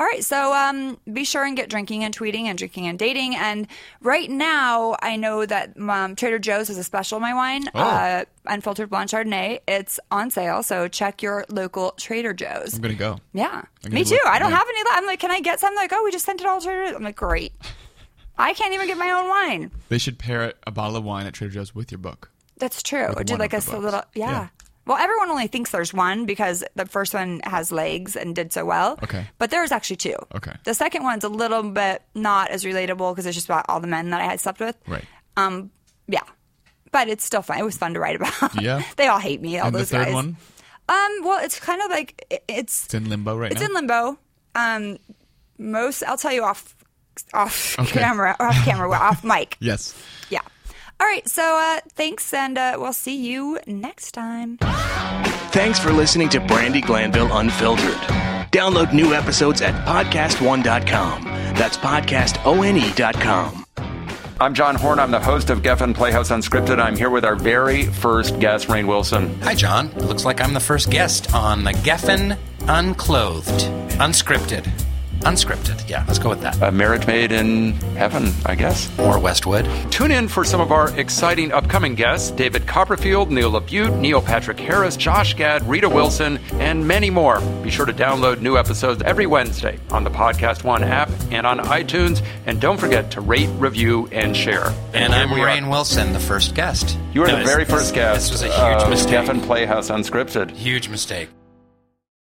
Speaker 5: All right, so um, be sure and get drinking and tweeting and drinking and dating. And right now, I know that um, Trader Joe's has a special on my wine,
Speaker 6: Oh.
Speaker 5: uh, unfiltered blonde Chardonnay. It's on sale, so check your local Trader Joe's.
Speaker 6: I'm gonna go.
Speaker 5: Yeah, me too.
Speaker 6: look-
Speaker 5: I don't
Speaker 6: yeah.
Speaker 5: have any. I'm like, can I get some? Like, oh, we just sent it all to Trader. Joe's. I'm like, great. I can't even get my own wine.
Speaker 6: They should pair a bottle of wine at Trader Joe's with your book.
Speaker 5: That's true.
Speaker 6: With
Speaker 5: Do like a
Speaker 6: of the
Speaker 5: s-
Speaker 6: books.
Speaker 5: little, yeah.
Speaker 6: Yeah.
Speaker 5: Well, everyone only thinks there's one because the first one has legs and did so well.
Speaker 6: Okay.
Speaker 5: But there's actually two.
Speaker 6: Okay.
Speaker 5: The second one's a little bit not as relatable because it's just about all the men that I had slept with.
Speaker 6: Right.
Speaker 5: Um. Yeah. But it's still fun. It was fun to write about.
Speaker 6: Yeah.
Speaker 5: they all hate me. All
Speaker 6: and the
Speaker 5: those
Speaker 6: third
Speaker 5: guys.
Speaker 6: one,
Speaker 5: Um. Well, it's kind of like it- it's
Speaker 6: it's in limbo right
Speaker 5: it's
Speaker 6: now.
Speaker 5: in limbo. Um. Most I'll tell you off off
Speaker 6: Okay.
Speaker 5: camera, off camera, off mic.
Speaker 6: yes.
Speaker 5: Yeah. All right. So uh, thanks, and uh, we'll see you next time.
Speaker 1: Thanks for listening to Brandi Glanville Unfiltered. Download new episodes at podcastone.com. That's podcastone.com.
Speaker 12: I'm John Horn. I'm the host of Geffen Playhouse Unscripted. I'm here with our very first guest, Rainn Wilson.
Speaker 13: Hi, John. It looks like I'm the first guest on the Geffen Unclothed, Unscripted. Unscripted. Yeah, let's go with that.
Speaker 12: A marriage made in heaven, I guess.
Speaker 13: Or Westwood.
Speaker 12: Tune in for some of our exciting upcoming guests David Copperfield, Neil LaBute, Neil Patrick Harris, Josh Gad, Rita Wilson, and many more. Be sure to download new episodes every Wednesday on the Podcast One app and on iTunes. And don't forget to rate, review, and share.
Speaker 13: And
Speaker 12: here
Speaker 13: I'm
Speaker 12: we are.
Speaker 13: Rainn Wilson, the first guest.
Speaker 12: You were
Speaker 13: No,
Speaker 12: the very first guest.
Speaker 13: This was a huge
Speaker 12: of
Speaker 13: mistake.
Speaker 12: Geffen Playhouse Unscripted.
Speaker 13: Huge mistake.